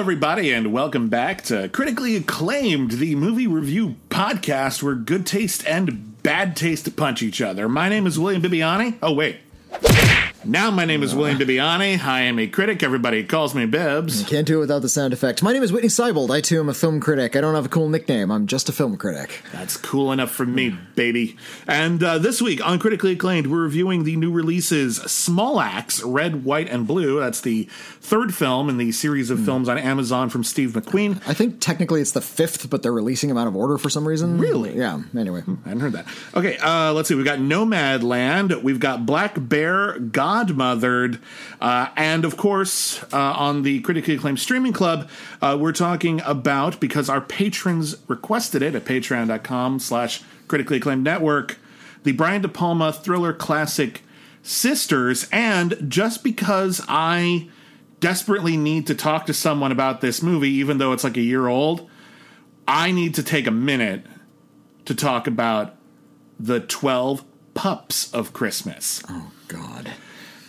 everybody, and welcome back to Critically Acclaimed, the movie review podcast where good taste and bad taste punch each other. My name is William Bibbiani. Oh, wait. Now, my name is William Bibbiani. I am a critic. Everybody calls me Bibbs. Can't do it without the sound effects. My name is Whitney Seibold. I too am a film critic. I don't have a cool nickname. I'm just a film critic. That's cool enough for me, baby. And uh, this week on Critically Acclaimed, we're reviewing the new releases Small Axe, Red, White, and Blue. That's the third film in the series of films on Amazon from Steve McQueen. I think technically it's the fifth, but they're releasing them out of order for some reason. Really? Yeah. Anyway. I hadn't heard that. Okay, uh, let's see. We've got Nomadland. We've got Black Bear, Godmothered. Uh, and of course, uh, on the critically acclaimed streaming club, uh, we're talking about, because our patrons requested it at patreon.com slash critically acclaimed network, the Brian De Palma thriller classic Sisters. And just because I desperately need to talk to someone about this movie, even though it's like a year old, I need to take a minute to talk about the 12 pups of Christmas. Oh, God.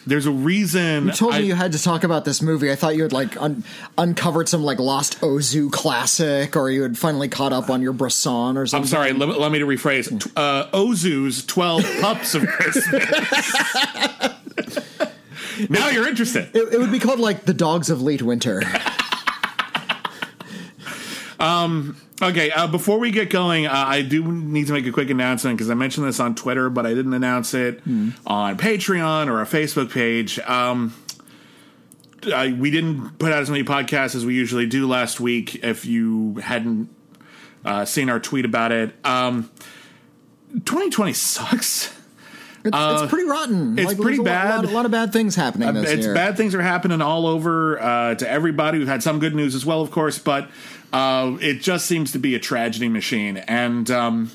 There's a reason. You told I- me you had to talk about this movie. I thought you had like un- uncovered some like lost Ozu classic, or you had finally caught up on your Bresson or something. I'm sorry, let, let me to rephrase. Uh, Ozu's 12 pups of Christmas. now you're interested. It, it would be called like the Dogs of Late Winter. Okay, uh, before we get going, uh, I do need to make a quick announcement because I mentioned this on Twitter, but I didn't announce it on Patreon or our Facebook page. Um, uh, we didn't put out as many podcasts as we usually do last week. If you hadn't uh, seen our tweet about it, um, 2020 sucks. It's, it's pretty rotten. Uh, it's Like, pretty a lot- bad. lot- A lot, of bad things happening this it's year. bad things are happening all over uh, to everybody. We've had some good news as well, of course, but uh, it just seems to be a tragedy machine. And um,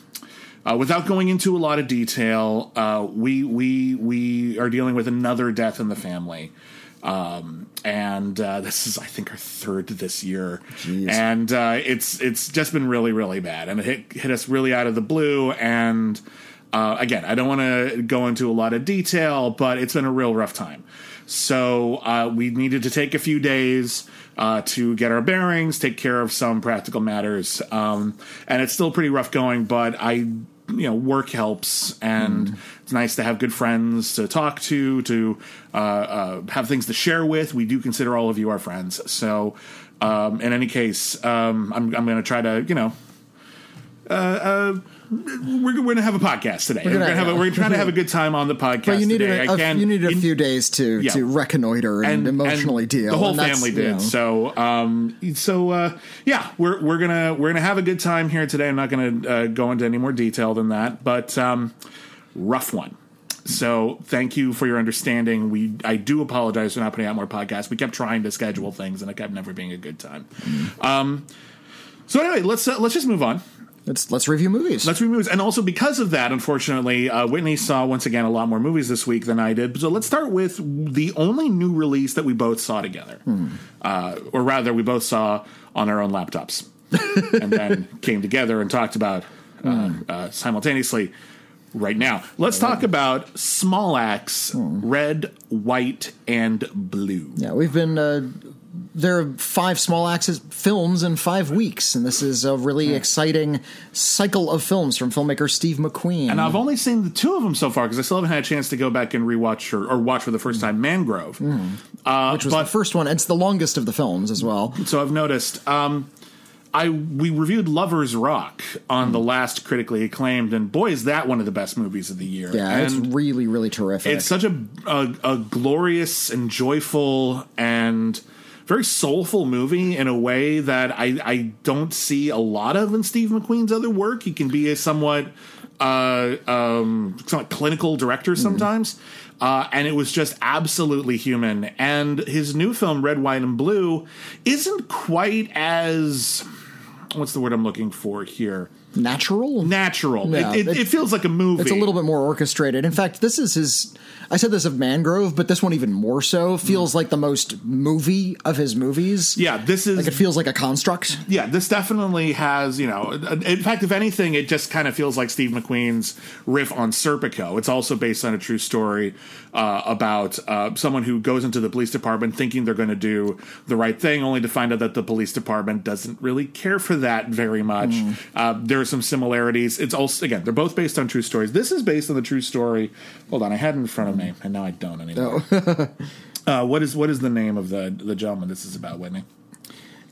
uh, without going into a lot of detail, uh, we we we are dealing with another death in the family. Um, and uh, this is, I think, our third this year, Jeez. and uh, it's it's just been really, really bad, and it hit hit us really out of the blue. And uh, again, I don't want to go into a lot of detail, but it's been a real rough time. So uh, we needed to take a few days uh, to get our bearings, take care of some practical matters, um, and it's still pretty rough going. But I, you know, work helps, and it's nice to have good friends to talk to, to uh, uh, have things to share with. We do consider all of you our friends. So, um, in any case, um, I'm, I'm going to try to, you know, we're, we're going to have a podcast today. We're, gonna- going to have a, we're trying to have a good time on the podcast but you needed today. a, I can, you needed a in- few days to Yeah. to reconnoiter and, emotionally and deal. The whole and family you did. know, So, um, so uh, yeah, we're we're gonna we're gonna have a good time here today. I'm not gonna uh, go into any more detail than that, but um, rough one. So, thank you for your understanding. We I do apologize for not putting out more podcasts. We kept trying to schedule things, and it kept never being a good time. Um, so anyway, let's uh, let's just move on. Let's let's review movies. Let's review movies. And also because of that, unfortunately, uh, Whitney saw once again a lot more movies this week than I did. So let's start with the only new release that we both saw together. Uh, or rather, we both saw on our own laptops. and then came together and talked about uh, uh, simultaneously right now. Let's talk about Small Axe, Red, White, and Blue. Yeah, we've been. There are five small axis films in five weeks, and this is a really exciting cycle of films from filmmaker Steve McQueen. And I've only seen the two of them so far because I still haven't had a chance to go back and rewatch or, or watch for the first time Mangrove. Uh, which was but the first one. It's the longest of the films as well. so I've noticed. Um, I we reviewed Lovers Rock on the last critically acclaimed, and boy, is that one of the best movies of the year. Yeah, and it's really, really terrific. it's such a, a a glorious and joyful and very soulful movie in a way that I I don't see a lot of in Steve McQueen's other work. He can be a somewhat uh, um, somewhat clinical director sometimes. Uh, and it was just absolutely human. And his new film, Red, White, and Blue, isn't quite as what's the word I'm looking for here? Natural. Natural. Yeah, it, it, it- feels like a movie. It's a little bit more orchestrated. In fact, this is his. I said this of Mangrove, but this one even more so feels like the most movie of his movies. Yeah, this is Like it feels like a construct. yeah, this definitely has, you know, in fact, if anything, it just kind of feels like Steve McQueen's riff on Serpico. It's also based on a true story uh, about uh, someone who goes into the police department thinking they're going to do the right thing, only to find out that the police department doesn't really care for that very much. Uh, there some similarities. It's also, again, they're both based on true stories. This is based on the true story. Hold on, I had it in front of me, and now I don't anymore. uh, what is what is the name of the the gentleman this is about, Whitney?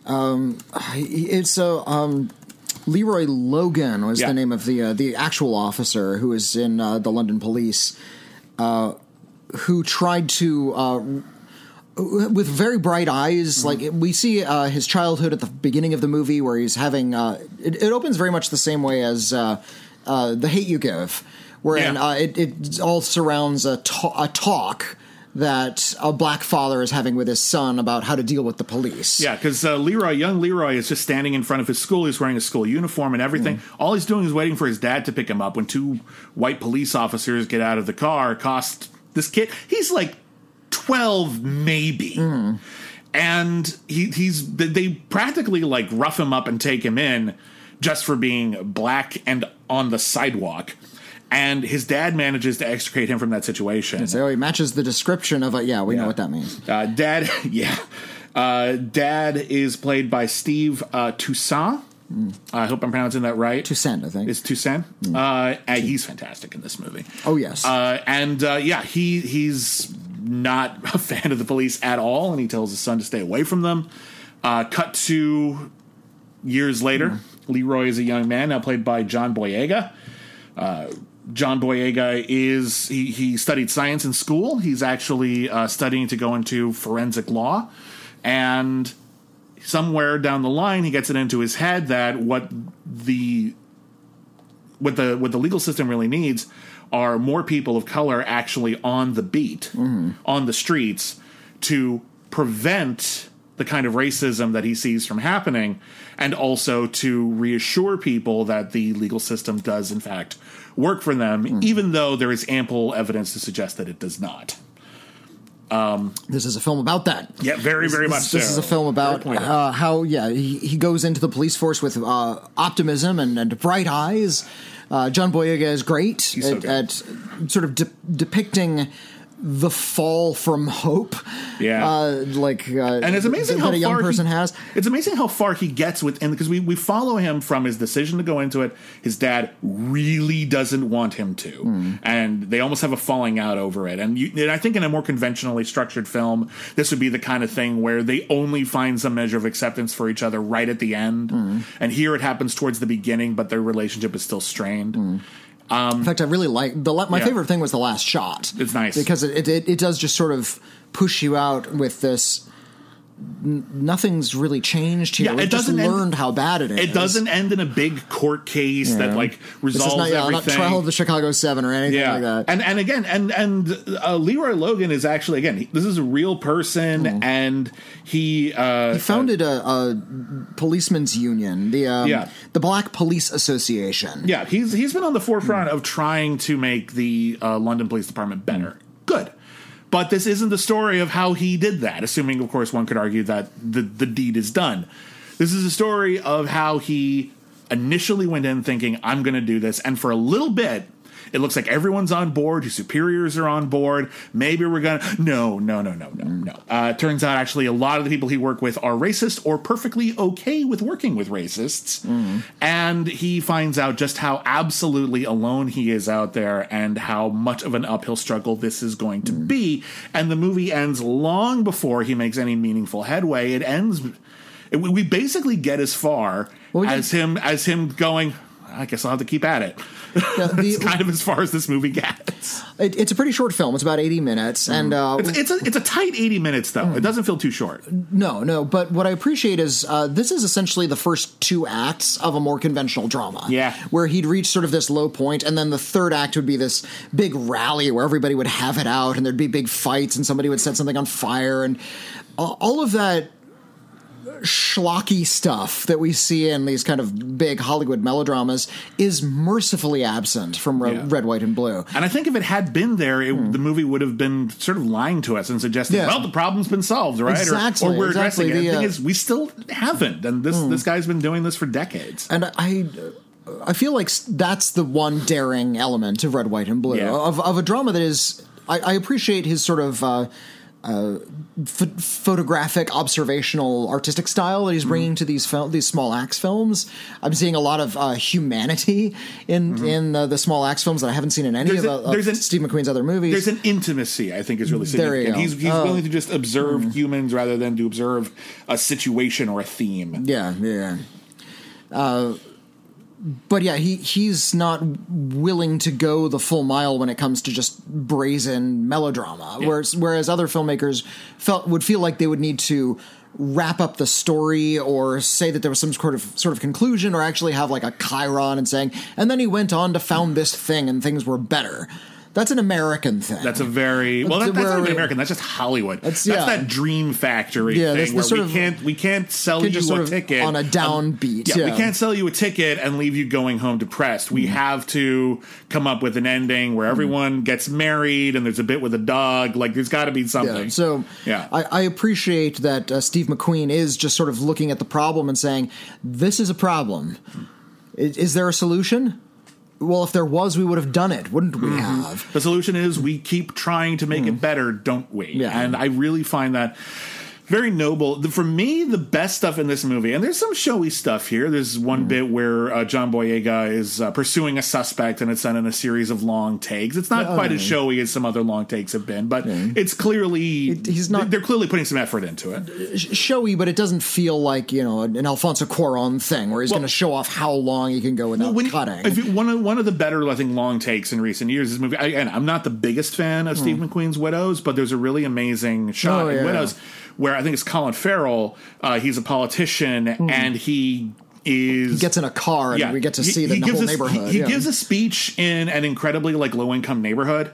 Um, It's a um, Leroy Logan was Yeah. the name of the uh, the actual officer who was in uh, the London police, uh, who tried to. With very bright eyes, like we see uh, his childhood at the beginning of the movie, where he's having. Uh, it, it opens very much the same way as uh, uh, the Hate You Give, wherein Yeah. uh, it, it all surrounds a, ta- a talk that a black father is having with his son about how to deal with the police. Yeah, because uh, Leroy, young Leroy, is just standing in front of his school. He's wearing a school uniform and everything. All he's doing is waiting for his dad to pick him up. When two white police officers get out of the car, cost this kid. He's like twelve, maybe. And he, he's they practically like rough him up and take him in just for being black and on the sidewalk. And his dad manages to extricate him from that situation. So he matches the description of a yeah, we know what that means. Uh, Dad, yeah. Uh, Dad is played by Steve uh, Toussaint. I hope I'm pronouncing that right. Toussaint, I think. it's Toussaint? Uh, and he's fantastic in this movie. oh yes. Uh, and uh, yeah, he he's not a fan of the police at all, and he tells his son to stay away from them. Uh, cut to years later, Leroy is a young man now played by John Boyega. Uh, John Boyega is he, he studied science in school. He's actually uh, studying to go into forensic law, and somewhere down the line, he gets it into his head that what the what the what the legal system really needs are more people of color actually on the beat, on the streets, to prevent the kind of racism that he sees from happening, and also to reassure people that the legal system does in fact work for them, even though there is ample evidence to suggest that it does not. this is a film about that. Yeah, very, very This, much this so. is a film about uh, how yeah he, he goes into the police force with uh, optimism and, and bright eyes. Uh, John Boyega is great at, good. at sort of de- depicting the fall from hope. Yeah. uh, like uh, and it's amazing how a young far person he, has. It's amazing how far he gets within because we we follow him from his decision to go into it. His dad really doesn't want him to, Hmm. and they almost have a falling out over it. And, you, and I think in a more conventionally structured film, this would be the kind of thing where they only find some measure of acceptance for each other right at the end. Hmm. And here it happens towards the beginning, but their relationship is still strained. Um, In fact, I really like the my Yeah. favorite thing was the last shot. It's nice. because it, it it does just sort of push you out with this. N- Nothing's really changed here. Yeah, We've it just doesn't end- learned how bad it is. It doesn't end in a big court case that Yeah. like This is resolves not, yeah, not everything. trial of the Chicago Seven or anything yeah, like that. and and again, and and uh, Leroy Logan is actually again, he, this is a real person, and he uh, He founded a, a policemen's union, the um, Yeah. the Black Police Association. yeah, he's he's been on the forefront of trying to make the uh, London Police Department better. Good. But this isn't the story of how he did that, assuming, of course, one could argue that the, the deed is done. This is a story of how he initially went in thinking, I'm going to do this. And for a little bit, it looks like everyone's on board. His superiors are on board. Maybe we're going to. No, no, no, no, no, no. Uh, turns out, actually, a lot of the people he worked with are racist or perfectly okay with working with racists. And he finds out just how absolutely alone he is out there and how much of an uphill struggle this is going to be. And the movie ends long before he makes any meaningful headway. It ends. it- we basically get as far Well, we as him as him going. I guess I'll have to keep at it. Yeah, the- It's kind of as far as this movie gets. It, it's a pretty short film. It's about eighty minutes, and uh, It's, it's a it's a tight eighty minutes though. It doesn't feel too short. no, no. But what I appreciate is uh, this is essentially the first two acts of a more conventional drama. Yeah. where he'd reach sort of this low point, and then the third act would be this big rally where everybody would have it out, and there'd be big fights, and somebody would set something on fire, and all of that schlocky stuff that we see in these kind of big Hollywood melodramas is mercifully absent from Yeah. Red, White, and Blue. And I think if it had been there, it, the movie would have been sort of lying to us and suggesting, Hmm. Yeah. well, the problem's been solved, right? Or- Exactly, Or, we're exactly. addressing it. The, thing uh, Hmm. is, we still haven't. And this, this guy's been doing this for decades. And I, I feel like that's the one daring element of Red, White, and Blue Yeah. of of a drama that is. I, I appreciate his sort of. Uh, uh, ph- photographic, observational, artistic style that Mm-hmm. he's bringing to these fil- these small axe films. I'm seeing a lot of uh, humanity in in uh, the small axe films that I haven't seen in any Mm-hmm. There's of, a- uh, there's of an- Steve McQueen's other movies. There's an intimacy, I think, is really There you significant. go. He's, he's Oh. Willing to just observe humans rather than to observe a situation or a theme. Yeah, yeah. Uh, but yeah, he he's not willing to go the full mile when it comes to just brazen melodrama. Yeah. Whereas whereas other filmmakers felt would feel like they would need to wrap up the story or say that there was some sort of sort of conclusion or actually have like a chyron and saying and then he went on to found this thing and things were better. That's an American thing. That's a very well. That's That, that's not even American. That's just Hollywood. That's- That's, that dream factory Yeah, thing where we can't we can't sell Can you a ticket on a downbeat, yeah, we can't sell you a ticket and leave you going home depressed. We Mm-hmm. have to come up with an ending where everyone gets married and there's a bit with a dog. Like there's got to be something. Yeah, so Yeah. I, I appreciate that uh, Steve McQueen is just sort of looking at the problem and saying, "This is a problem. Is, is there a solution? Well, if there was, we would have done it, wouldn't we have?" The solution is we keep trying to make it better, don't we? Mm. Yeah. And I really find that very noble. For me, the best stuff in this movie, and there's some showy stuff here. There's one Mm. bit where uh, John Boyega is uh, pursuing a suspect, and it's done in a series of long takes. It's not quite as showy as some other long takes have been, but it's clearly he's not- They're clearly putting some effort into it. Showy, but it doesn't feel like you know an Alfonso Cuarón thing where he's going to show off how long he can go without When- cutting. you- one of one of the better, I think, long takes in recent years. This movie, I, and I'm not the biggest fan of Steve McQueen's Widows, but there's a really amazing shot. Oh, in yeah. Widows where I think it's Colin Farrell. Uh, he's a politician, and he is he gets in a car and we get to He- see the he whole a- neighborhood. He, he yeah. gives a speech in an incredibly like low income neighborhood.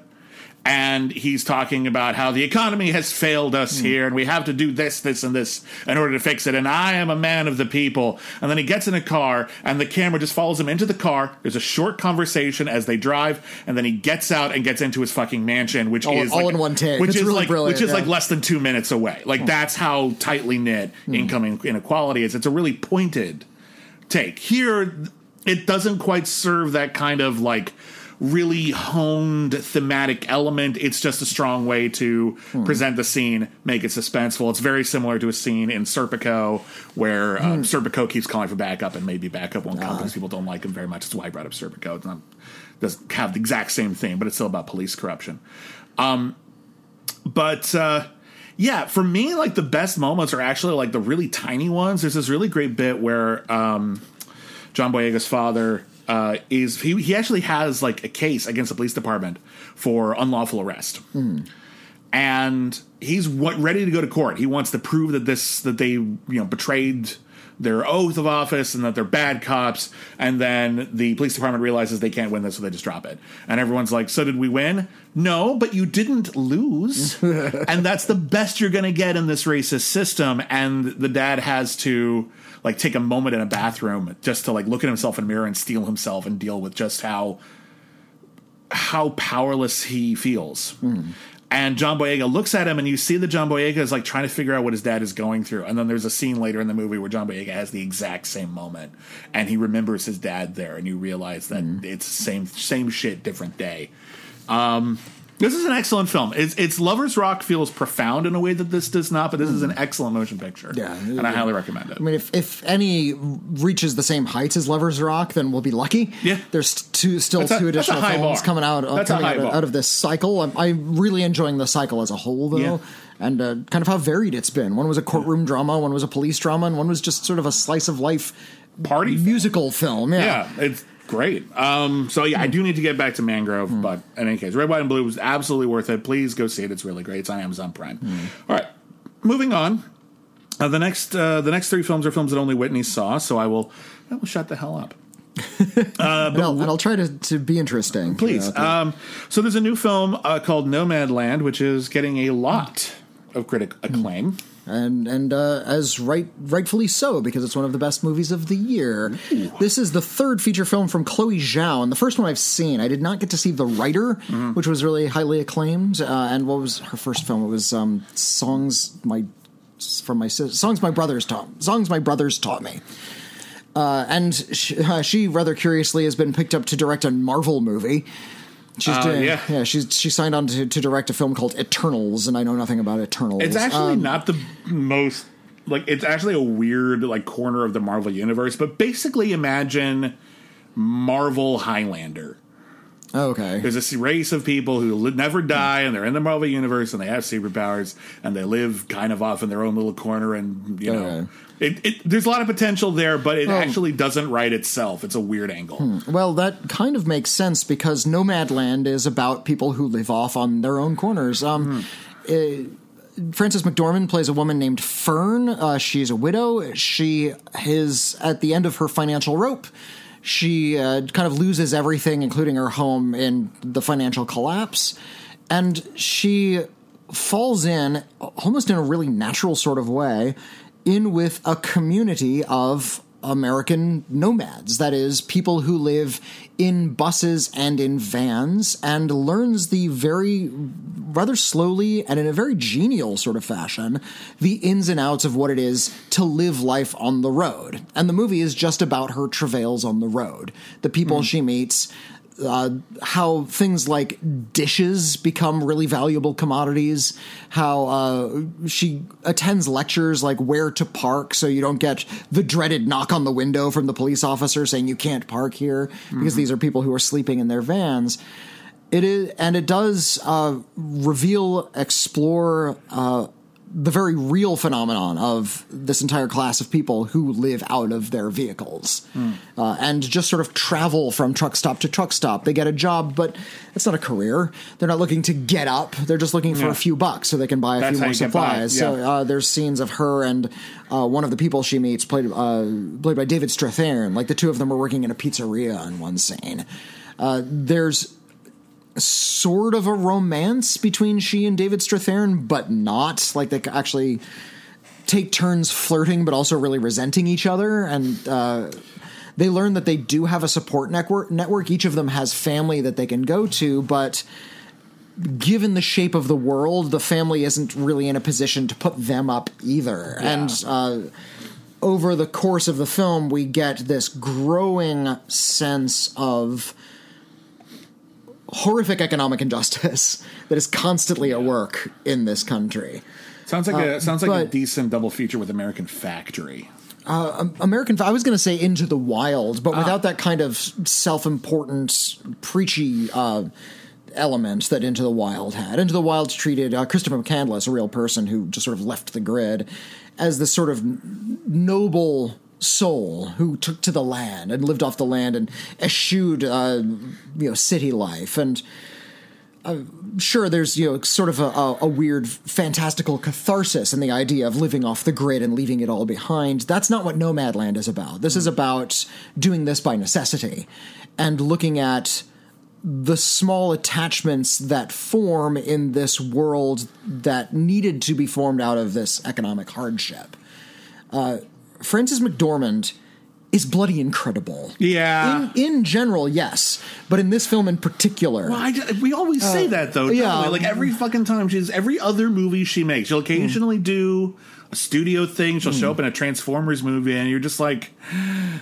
And he's talking about how the economy has failed us Hmm. here, and we have to do this, this, and this in order to fix it. And I am a man of the people. And then he gets in a car, and the camera just follows him into the car. There's a short conversation as they drive, and then he gets out and gets into his fucking mansion, which All- is all like- in one take. which It's is really like brilliant, which is like less than two minutes away. Like that's how tightly knit income inequality is. It's a really pointed take. Here, it doesn't quite serve that kind of like really honed thematic element. It's just a strong way to present the scene, make it suspenseful. It's very similar to a scene in Serpico where um, Serpico keeps calling for backup, and maybe backup won't come because people don't like him very much. That's why I brought up Serpico. It's not doesn't have the exact same thing, but it's still about police corruption. Um, but uh, yeah, for me, like the best moments are actually like the really tiny ones. There's this really great bit where um, John Boyega's father uh, is he he actually has like a case against the police department for unlawful arrest. And he's what, ready to go to court. He wants to prove that this that they you know betrayed their oath of office and that they're bad cops. And then the police department realizes they can't win this, so they just drop it. And everyone's like, "So did we win? No, but you didn't lose, and that's the best you're going to get in this racist system." And the dad has to like take a moment in a bathroom just to like look at himself in a mirror and steel himself and deal with just how how powerless he feels. And John Boyega looks at him, and you see that John Boyega is like trying to figure out what his dad is going through. And then there's a scene later in the movie where John Boyega has the exact same moment, and he remembers his dad there, and you realize that it's same same shit, different day. Um, this is an excellent film. It's, it's Lovers Rock feels profound in a way that this does not, but this is an excellent motion picture. Yeah. and I highly recommend it. I mean, if, if any reaches the same heights as Lovers Rock, then we'll be lucky. Yeah. there's two still That's two a additional films bar. coming out uh, coming out, bar. out of this cycle. I'm, I'm really enjoying the cycle as a whole, though, Yeah. and uh, kind of how varied it's been. One was a courtroom drama, one was a police drama, and one was just sort of a slice of life Party film. musical film. Yeah, Yeah, it's great. Um, so yeah, I do need to get back to Mangrove, but in any case, Red, White, and Blue was absolutely worth it. Please go see it; it's really great. It's on Amazon Prime. All right, moving on. Uh, the next, uh, the next three films are films that only Whitney saw, so I will, I will shut the hell up. and, I'll, and I'll try to, to be interesting. Please. Uh, Um, so there's a new film uh, called Nomadland, which is getting a lot of critic acclaim. And and uh, as right rightfully so because it's one of the best movies of the year. This is the third feature film from Chloe Zhao, and the first one I've seen. I did not get to see The Rider, which was really highly acclaimed. Uh, and what was her first film? It was um, songs my from my songs my brothers taught songs my brothers taught me. Uh, and she, uh, she rather curiously has been picked up to direct a Marvel movie. She's Uh, doing, yeah. yeah. She's she signed on to, to direct a film called Eternals, and I know nothing about Eternals. It's actually Um, not the most like it's actually a weird like corner of the Marvel universe, but basically imagine Marvel Highlander. okay. There's this race of people who li- never die, and they're in the Marvel universe, and they have superpowers, and they live kind of off in their own little corner. And you know, Okay. It, it, there's a lot of potential there, but it Well- actually doesn't write itself. It's a weird angle. Well, that kind of makes sense because Nomadland is about people who live off on their own corners. Um, eh, Frances McDormand plays a woman named Fern. Uh, she's a widow. She is at the end of her financial rope. She uh, kind of loses everything, including her home, in the financial collapse. And she falls in, almost in a really natural sort of way, in with a community of American nomads. That is, people who live in buses and in vans, and learns the very, rather slowly and in a very genial sort of fashion, the ins and outs of what it is to live life on the road. And the movie is just about her travails on the road, the people mm-hmm. she meets, uh, how things like dishes become really valuable commodities, how uh, she attends lectures like where to park so you don't get the dreaded knock on the window from the police officer saying you can't park here because these are people who are sleeping in their vans. It is, and it does uh, reveal, explore uh, the very real phenomenon of this entire class of people who live out of their vehicles uh, and just sort of travel from truck stop to truck stop. They get a job, but it's not a career. They're not looking to get up. They're just looking for Yeah. a few bucks so they can buy a That's few more you get by, supplies. So uh, there's scenes of her and uh, one of the people she meets, played uh, played by David Strathairn. Like the two of them are working in a pizzeria in one scene. Uh, there's sort of a romance between she and David Strathairn, but not. Like they actually take turns flirting, but also really resenting each other. And uh, they learn that they do have a support network. Network. Each of them has family that they can go to, but given the shape of the world, the family isn't really in a position to put them up either. And uh, over the course of the film, we get this growing sense of horrific economic injustice that is constantly at work in this country. Sounds like a sounds like a Uh, decent double feature with American Factory. American, I was going to say Into the Wild, but without that kind of self-important, preachy uh, element that Into the Wild had. Into the Wild treated uh, Christopher McCandless, a real person who just sort of left the grid, as this sort of noble soul who took to the land and lived off the land and eschewed, uh, you know, city life. And sure there's you know sort of a, a, a weird fantastical catharsis in the idea of living off the grid and leaving it all behind. That's not what nomadland is about. This is about doing this by necessity and looking at the small attachments that form in this world that needed to be formed out of this economic hardship. Uh, frances mcdormand is bloody incredible Yeah. in, in general yes but in this film in particular Well, I, we always say uh, that though. yeah. like every fucking time she's every other movie she makes, she'll occasionally do a studio thing. She'll show up in a Transformers movie, and you're just like,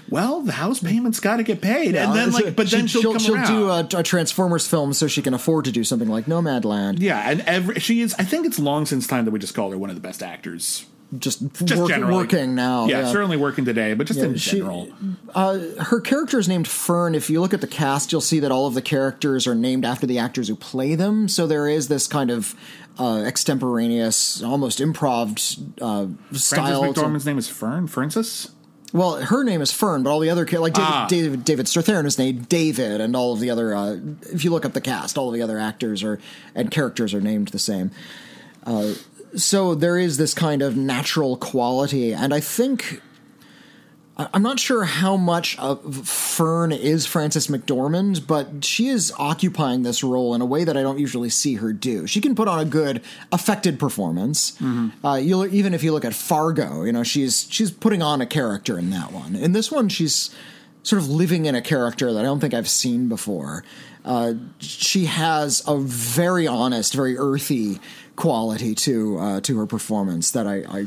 well, the house payment's got to get paid, and then like, but then she'll, come she'll around. do a, a Transformers film so she can afford to do something like Nomadland. yeah, and every she is. I think it's long since time that we just call her one of the best actors. Just, Just work- working now. Yeah, certainly working today, but just in she- general. Her character is named Fern. If you look at the cast, you'll see that all of the characters are named after the actors who play them. So there is this kind of uh, extemporaneous, almost improv uh, Frances style. to- McDormand's name is Fern Francis. Well, her name is Fern, but all the other like David Ah. David, David Strathairn is named David, and all of the other. Uh, if you look up the cast, all of the other actors are and characters are named the same. Uh, so there is this kind of natural quality, and I think I'm not sure how much of Fern is Frances McDormand, but she is occupying this role in a way that I don't usually see her do. She can put on a good, affected performance. Uh, you'll, even if you look at Fargo, you know she's she's putting on a character in that one. In this one, she's sort of living in a character that I don't think I've seen before. Uh, she has a very honest, very earthy quality to uh, to her performance that I, I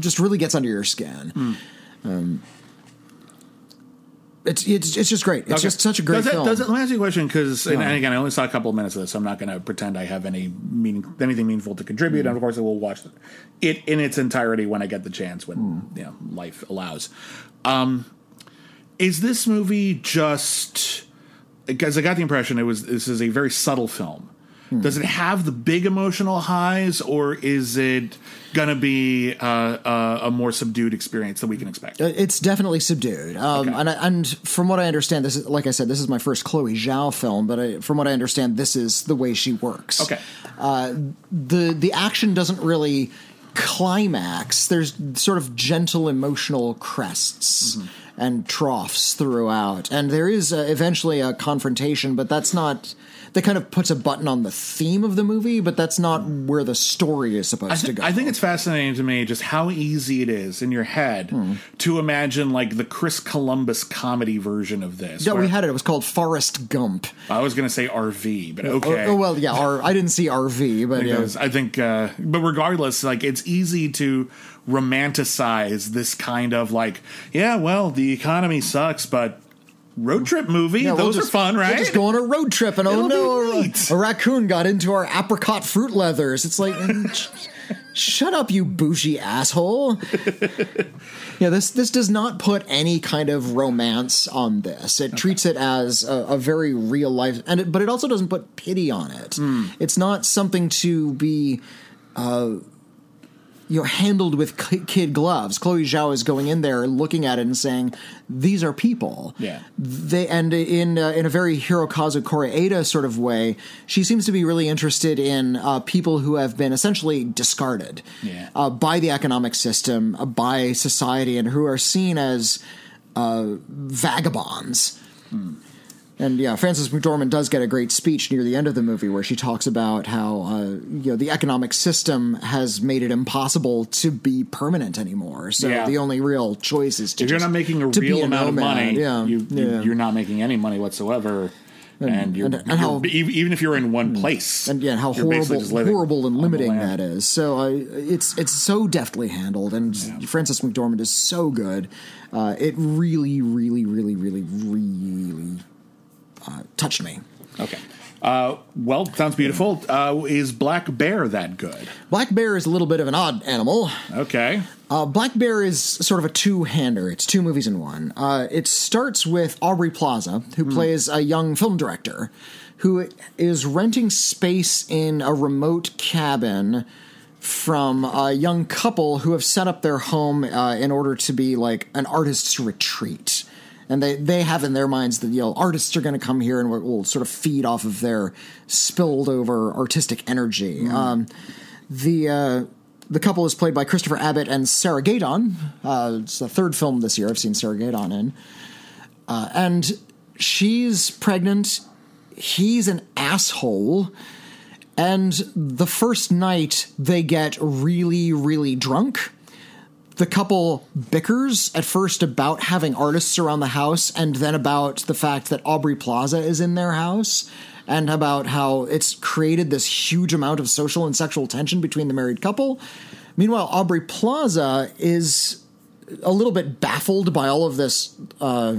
just really gets under your skin. Um, it's it's it's just great. It's Okay. just such a great does it, film. Does it, let me ask you a question because, and, and again, I only saw a couple of minutes of this, so I'm not going to pretend I have any meaning, anything meaningful to contribute. Mm. And of course, I will watch it in its entirety when I get the chance, when Mm. you know life allows. Um, is this movie just? Because I got the impression it was this is a very subtle film. Hmm. Does it have the big emotional highs, or is it going to be uh, uh, a more subdued experience that we can expect? Uh, It's definitely subdued, um, Okay. and I, and from what I understand, this is like I said, this is my first Chloe Zhao film. But I, from what I understand, this is the way she works. Okay. the the action doesn't really climax. There's sort of gentle emotional crests and troughs throughout, and there is uh, eventually a confrontation, but that's not. That kind of puts a button on the theme of the movie, but that's not where the story is supposed I, thi- to go. I think it's fascinating to me just how easy it is in your head Hmm. to imagine like the Chris Columbus comedy version of this. yeah, we had it. It was called Forrest Gump. I was going to say RV, but okay. Oh, oh, well, yeah. R, I didn't see RV, but yeah. I think, uh, but regardless, like it's easy to romanticize this kind of like, yeah, well, the economy sucks, but road trip movie, Yeah, we'll those just- are fun, right? We'll just go on a road trip, and oh It'll be no, a, a raccoon got into our apricot fruit leathers. It's like, sh- shut up, you bougie asshole. yeah, this this does not put any kind of romance on this. It treats it as a, a very real life, and it, but it also doesn't put pity on it. Hmm. It's not something to be. Uh, you know, handled with kid gloves. Chloe Zhao is going in there, looking at it, and saying, "These are people." Yeah. they and in uh, in a very Hirokazu Koreeda sort of way, she seems to be really interested in uh, people who have been essentially discarded Yeah. uh, by the economic system, uh, by society, and who are seen as uh, vagabonds. And yeah, Frances McDormand does get a great speech near the end of the movie where she talks about how uh, you know the economic system has made it impossible to be permanent anymore. So Yeah. the only real choice is to if you're not making a real amount nomad. of money, yeah, you, you yeah. you're not making any money whatsoever. And, you're, and- and you're- how- even if you're in one place, and yeah, how horrible, just horrible and limiting that is. So uh, it's it's so deftly handled, and Frances McDormand is so good. Uh, it really, really, really, really, really uh, touched me. Okay. Uh, well, sounds beautiful. Uh, is Black Bear that good? Black Bear is a little bit of an odd animal. Okay. Uh, Black Bear is sort of a two-hander. It's two movies in one. Uh, it starts with Aubrey Plaza, who plays a young film director who is renting space in a remote cabin from a young couple who have set up their home uh, in order to be like an artist's retreat. And they, they have in their minds that you know artists are going to come here and will will sort of feed off of their spilled over artistic energy. Um, the uh, the couple is played by Christopher Abbott and Sarah Gadon. Uh, it's the third film this year I've seen Sarah Gadon in, uh, and she's pregnant. He's an asshole. And the first night they get really, really drunk. The couple bickers at first about having artists around the house, and then about the fact that Aubrey Plaza is in their house, and about how it's created this huge amount of social and sexual tension between the married couple. Meanwhile, Aubrey Plaza is a little bit baffled by all of this uh,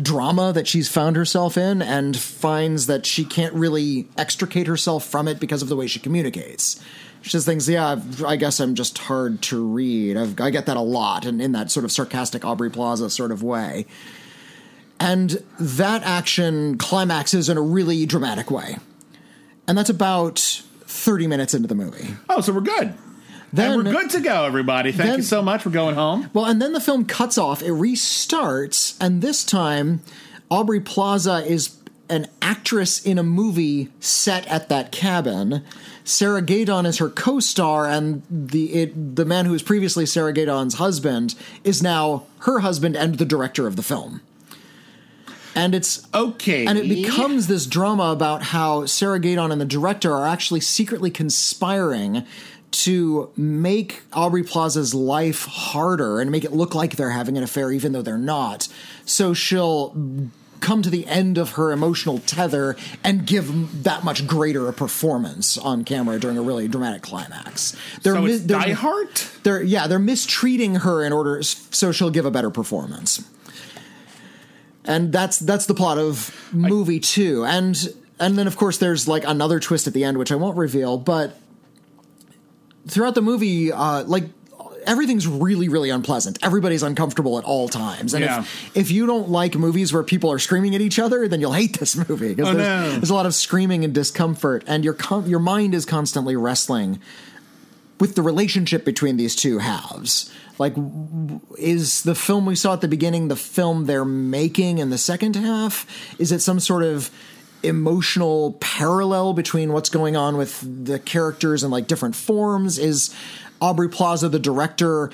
drama that she's found herself in and finds that she can't really extricate herself from it because of the way she communicates. She says things, yeah, I've- I guess I'm just hard to read. I've, I get that a lot, and in that sort of sarcastic Aubrey Plaza sort of way. And that action climaxes in a really dramatic way. And that's about 30 minutes into the movie. Oh, so we're good. Then- and we're good to go, everybody. Thank then- you so much for going home. Well, and then the film cuts off, it restarts, and this time Aubrey Plaza is an actress in a movie set at that cabin. Sarah Gadon is her co-star, and the it, the man who was previously Sarah Gadon's husband is now her husband and the director of the film. And it's Okay. and it becomes this drama about how Sarah Gadon and the director are actually secretly conspiring to make Aubrey Plaza's life harder and make it look like they're having an affair even though they're not. So she'll come to the end of her emotional tether and give that much greater a performance on camera during a really dramatic climax. They're so mi- they're- Die Hard. they're yeah they're mistreating her in order so she'll give a better performance and that's that's the plot of movie two and and then of course there's like another twist at the end which i won't reveal but throughout the movie uh like everything's really really unpleasant everybody's uncomfortable at all times and Yeah. if, if you don't like movies where people are screaming at each other then you'll hate this movie because Oh, there's, no. there's a lot of screaming and discomfort and your con- your mind is constantly wrestling with the relationship between these two halves. Like, is the film we saw at the beginning the film they're making in the second half? Is it some sort of emotional parallel between what's going on with the characters and like different forms? Is Aubrey Plaza, the director,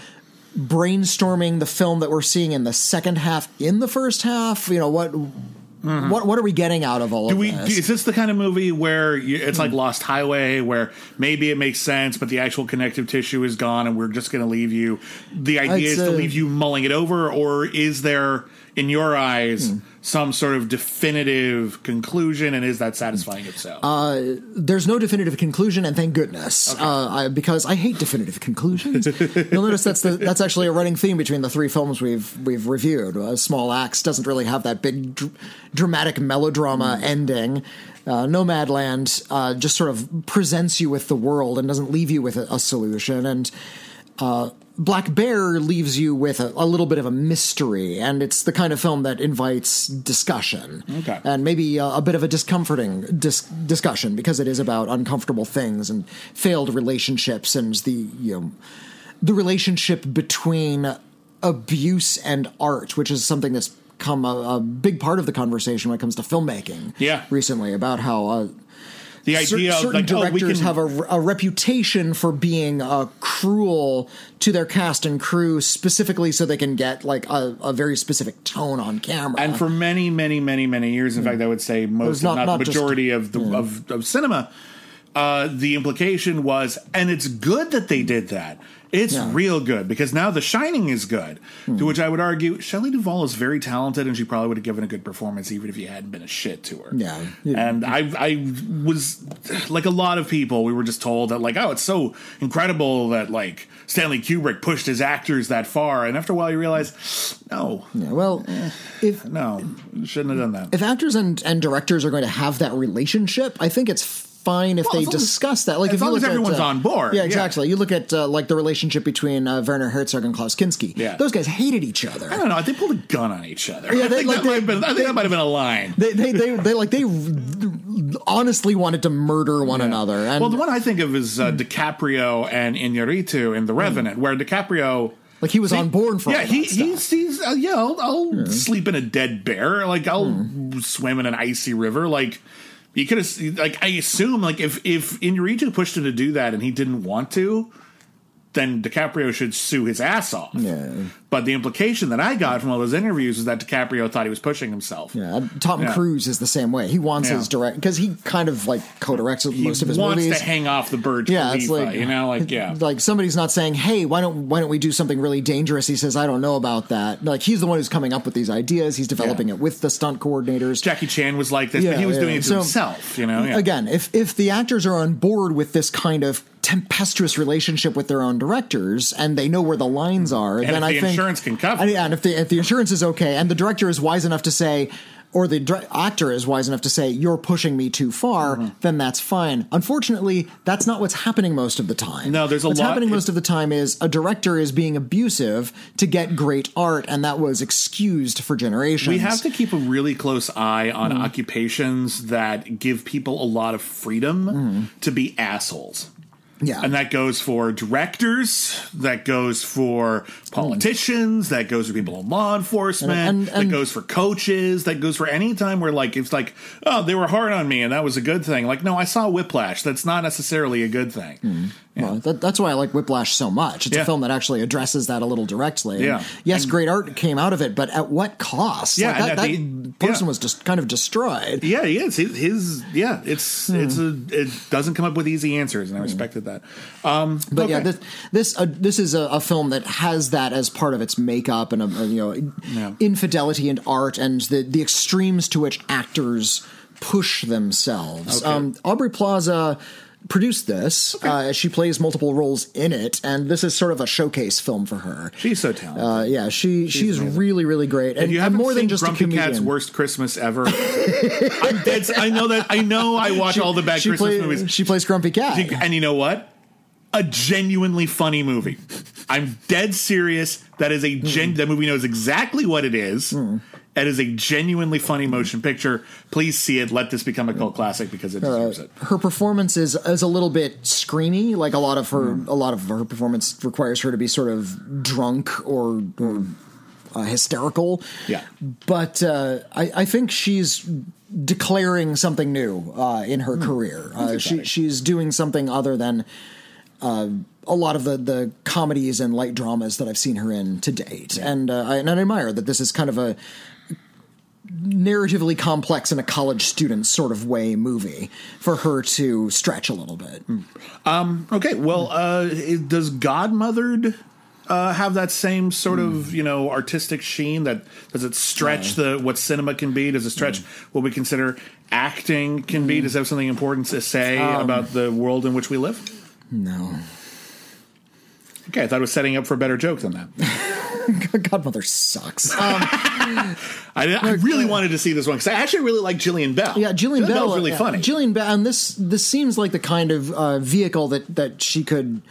brainstorming the film that we're seeing in the second half in the first half? You know what? What what are we getting out of all Do of we? this? Is this the kind of movie where you, it's like Lost Highway, where maybe it makes sense, but the actual connective tissue is gone, and we're just going to leave you? The idea It's is to leave you mulling it over, or is there, in your eyes, Hmm. Some sort of definitive conclusion, and is that satisfying? itself? Uh, there's no definitive conclusion, and thank goodness, uh, I, because I hate definitive conclusions. You'll notice that's the, that's actually a running theme between the three films we've we've reviewed. Uh, Small Axe doesn't really have that big dr- dramatic melodrama ending. Uh, Nomadland uh, just sort of presents you with the world and doesn't leave you with a, a solution. And uh, Black Bear leaves you with a, a little bit of a mystery, and it's the kind of film that invites discussion Okay. and maybe a, a bit of a discomforting dis- discussion because it is about uncomfortable things and failed relationships and the you know the relationship between abuse and art, which is something that's come a, a big part of the conversation when it comes to filmmaking. Yeah. recently about how. Uh, the cer- idea of certain like, oh, we directors can have a, a reputation for being uh, cruel to their cast and crew, specifically so they can get like a, a very specific tone on camera. and for many, many, many, many years, in fact, I would say most, not- if not, not the just- majority of the of, of cinema, uh, the implication was, and it's good that they did that. It's Yeah. real good because now The Shining is good. To hmm. which I would argue, Shelley Duvall is very talented, and she probably would have given a good performance even if you hadn't been a shit to her. Yeah. And I, I was like a lot of people. We were just told that, like, oh, it's so incredible that like Stanley Kubrick pushed his actors that far, and after a while, you realize, no, Yeah, well, eh, if no, shouldn't have done that. if actors and, and directors are going to have that relationship, I think it's fine if Well, they as long as- discuss that. Like as if you long as look at, everyone's uh, on board, Yeah, yeah. exactly. You look at uh, like the relationship between uh, Werner Herzog and Klaus Kinski. Yeah. those guys hated each other. I don't know. They pulled a gun on each other. Yeah, I think, like, that, might they- have been, I think that might have been a line. They, they, they, they like they honestly wanted to murder one another. And well, the one I think of is uh, DiCaprio and Inarritu in The Revenant, where DiCaprio. like he was on board for Yeah, he, he's he's uh, yeah. I'll, I'll sleep in a dead bear. Like I'll swim in an icy river. Like you could have like I assume like if if Inarritu pushed him to do that and he didn't want to, then DiCaprio should sue his ass off. Yeah. But the implication that I got from all those interviews is that DiCaprio thought he was pushing himself. Yeah, Tom Yeah. Cruise is the same way. He wants Yeah. his direct because he kind of like co-directs He most of his movies. wants movies. to hang off the bird, yeah, it's like you know, like yeah. like somebody's not saying, "Hey, why don't why don't we do something really dangerous?" He says, "I don't know about that." Like he's the one who's coming up with these ideas. He's developing Yeah. it with the stunt coordinators. Jackie Chan was like this, but he was doing it to So, himself, you know. Again, if if the actors are on board with this kind of tempestuous relationship with their own directors and they know where the lines mm-hmm. are, And then I think insurance can cover and, yeah, and if the if the insurance is okay and the director is wise enough to say. Or the dir- actor is wise enough to say, You're pushing me too far, Mm-hmm. then that's fine. Unfortunately, that's not what's happening most of the time. No, there's a what's lot- happening most of the time is a director is being abusive to get great art, and that was excused for generations. we have to keep a really close eye on Mm. occupations that give people a lot of freedom Mm. to be assholes. Yeah. And that goes for directors, that goes for politicians, that goes for people in law enforcement, And- and- and- that goes for coaches, that goes for any time where like it's like, oh, they were hard on me and that was a good thing. Like, no, I saw Whiplash. That's not necessarily a good thing. Hmm. Well, that, that's why I like Whiplash so much. It's Yeah. a film that actually addresses that a little directly. And Yeah. Yes, great art came out of it, but at what cost? Yeah, Like, that, that the- person yeah. was just kind of destroyed. Yeah, he is. His, his yeah, it's Hmm. it's a it doesn't come up with easy answers, and I respected that. Um, But yeah, this this, uh, this is a, a film that has that as part of its makeup and a, a, you know Yeah. infidelity and art and the the extremes to which actors push themselves. Okay. Um, Aubrey Plaza produced this. Uh, she plays multiple roles in it, and this is sort of a showcase film for her. she's so talented. Uh, yeah, she she's, amazing. really really great, and, you haven't more than just Grumpy a comedian. Cat's worst Christmas ever. I'm dead. I know that. I know. I watch all the bad she Christmas play- movies. She plays Grumpy Cat. And you know what? A genuinely funny movie. I'm dead serious. That is a gen. That movie knows exactly what it is. It is a genuinely funny motion picture. Please see it. Let this become a cult classic because it deserves it. her performance is is a little bit screamy. Like a lot of her, a lot of her performance requires her to be sort of drunk or, or uh, hysterical. Yeah. but uh, I, I think she's declaring something new uh, in her career. Uh, she, she's doing something other than. Uh, a lot of the, the comedies and light dramas that I've seen her in to date, and uh, I, and I admire that this is kind of a narratively complex in a college student sort of way movie for her to stretch a little bit. Um, okay, well, uh, does Godmothered uh, have that same sort of hmm. you know artistic sheen? That does it stretch the what cinema can be? Does it stretch hmm. what we consider acting can be? Hmm. Does it have something important to say um. about the world in which we live? No, Okay, I thought it was setting up for a better joke than that. Godmother sucks. Um, I, I really wanted to see this one because I actually really like Jillian Bell. yeah, Jillian Bell Bell's really yeah, funny. Jillian Bell, and this this seems like the kind of uh, vehicle that that she could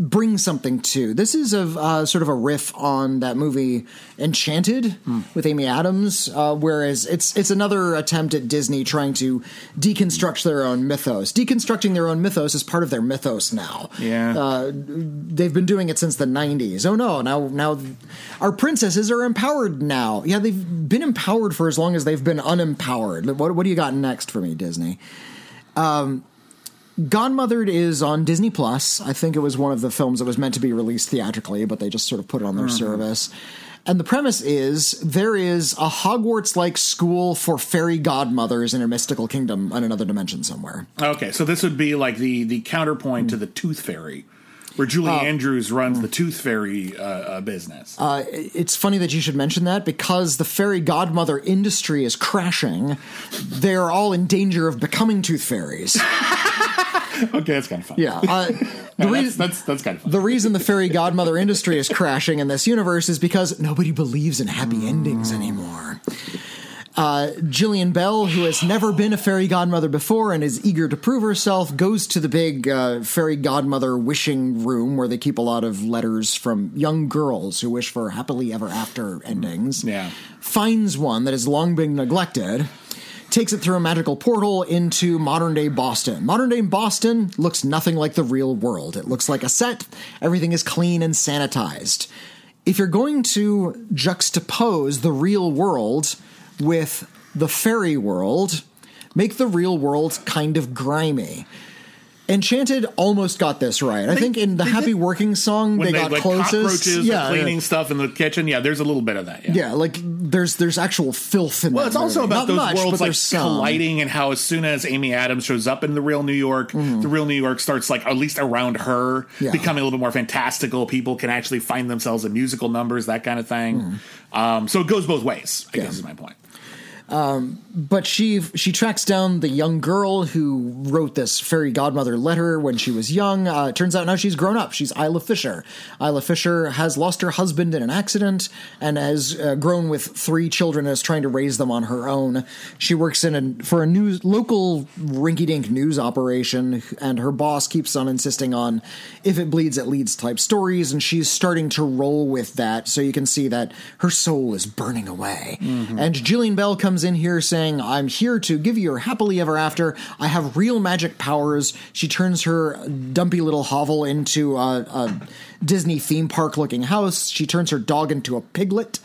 bring something to. This is a uh, sort of a riff on that movie Enchanted with Amy Adams, uh, whereas it's it's another attempt at Disney trying to deconstruct their own mythos. Deconstructing their own mythos is part of their mythos now. Yeah. uh, they've been doing it since the 90s. Oh no, now now our princesses are empowered now. Yeah, they've been empowered for as long as they've been unempowered. What what do you got next for me, Disney? Um Godmothered is on Disney Plus. I think it was one of the films that was meant to be released theatrically, but they just sort of put it on their mm-hmm. service. And the premise is there is a Hogwarts like school for fairy godmothers in a mystical kingdom on another dimension somewhere. Okay, so this would be like the the counterpoint to the Tooth Fairy, where Julie Andrews runs the Tooth Fairy uh, uh, business. Uh, it's funny that you should mention that because the fairy godmother industry is crashing. They're all in danger of becoming tooth fairies. okay, that's kind of fun. Yeah. Uh, the, that's, reason, that's that's kind of fun. the reason the fairy godmother industry is crashing in this universe is because nobody believes in happy endings anymore. Uh, Jillian Bell, who has never been a fairy godmother before and is eager to prove herself, goes to the big uh, fairy godmother wishing room where they keep a lot of letters from young girls who wish for happily ever after endings. Yeah. Finds one that has long been neglected. Takes it through a magical portal into modern day Boston. Modern day Boston looks nothing like the real world. It looks like a set. Everything is clean and sanitized. If you're going to juxtapose the real world with the fairy world, make the real world kind of grimy. Enchanted almost got this right. I think in the Happy did- Working song, When they, they, got like closest. yeah, the cleaning yeah. stuff in the kitchen. Yeah, there's a little bit of that. Yeah. Yeah, like there's there's actual filth in Well, that it's also movie. about Not those much, worlds but like colliding, and how as soon as Amy Adams shows up in the real New York, the real New York starts like at least around her Yeah. becoming a little bit more fantastical. People can actually find themselves in musical numbers, that kind of thing. Um, so it goes both ways. I Yeah. guess is my point. But she she tracks down the young girl who wrote this fairy godmother letter when she was young. Uh, turns out now she's grown up. She's Isla Fisher. Isla Fisher has lost her husband in an accident and has uh, grown with three children and is trying to raise them on her own. She works in a, for a news local rinky-dink news operation, and her boss keeps on insisting on if it bleeds, it leads type stories, and she's starting to roll with that. So you can see that her soul is burning away. And Jillian Bell comes comes in here saying, I'm here to give you your happily ever after. I have real magic powers. She turns her dumpy little hovel into a, a Disney theme park looking house. She turns her dog into a piglet.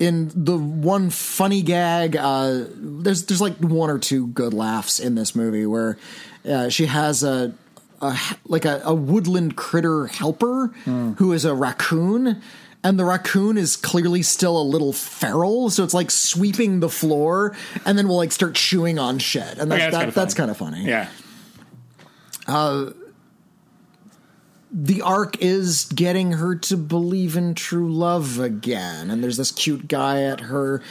In the one funny gag, uh, there's there's like one or two good laughs in this movie where uh, she has a, a like a, a woodland critter helper who is a raccoon and the raccoon is clearly still a little feral, so it's like sweeping the floor, and then we'll like start chewing on shit, and that's Okay, that's that, that's kind of funny. Yeah. Uh, the arc is getting her to believe in true love again, and there's this cute guy at her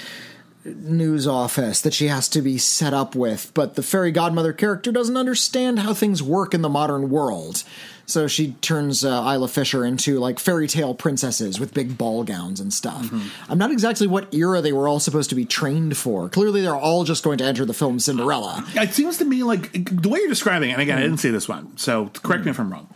news office that she has to be set up with, but the fairy godmother character doesn't understand how things work in the modern world. So she turns uh, Isla Fisher into like fairy tale princesses with big ball gowns and stuff. I'm not exactly what era they were all supposed to be trained for. Clearly, they're all just going to enter the film Cinderella. It seems to me like the way you're describing it, and again, I didn't see this one, so correct me if I'm wrong.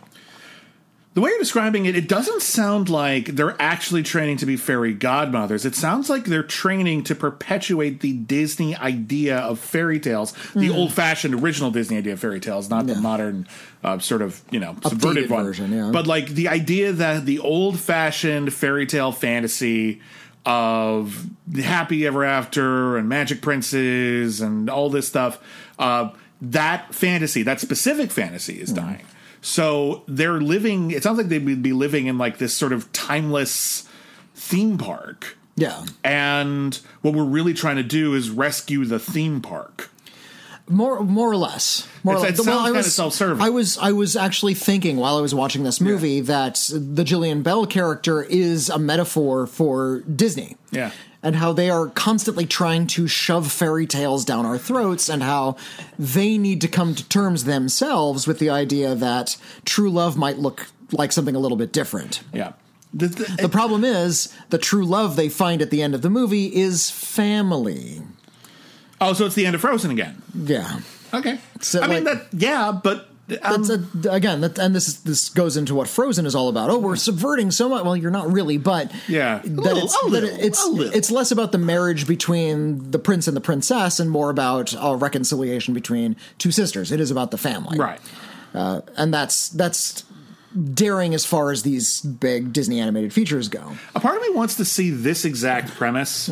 The way you're describing it, it doesn't sound like they're actually training to be fairy godmothers. It sounds like they're training to perpetuate the Disney idea of fairy tales, the old fashioned original Disney idea of fairy tales, not the modern uh, sort of, you know, subverted one. version, yeah. But like the idea that the old fashioned fairy tale fantasy of happy ever after and magic princes and all this stuff uh, that fantasy that specific fantasy is dying so they're living it sounds like they would be living in like this sort of timeless theme park Yeah. and what we're really trying to do is rescue the theme park More, more or less. More It's- or it less. sounds I kinda self-serving. I was, I was actually thinking while I was watching this movie that the Jillian Bell character is a metaphor for Disney. Yeah. And how they are constantly trying to shove fairy tales down our throats, and how they need to come to terms themselves with the idea that true love might look like something a little bit different. yeah the, the- The problem is the true love they find at the end of the movie is family. oh so it's the end of frozen again Yeah. okay So, i mean that yeah but um, That's a, again, that, and this is, this goes into what Frozen is all about. Oh, we're subverting so much. Well, you're not really, but Yeah. That little, it's, a that it's it's less about the marriage between the prince and the princess, and more about a reconciliation between two sisters. It is about the family, right And that's that's daring as far as these big Disney animated features go. A part of me wants to see this exact premise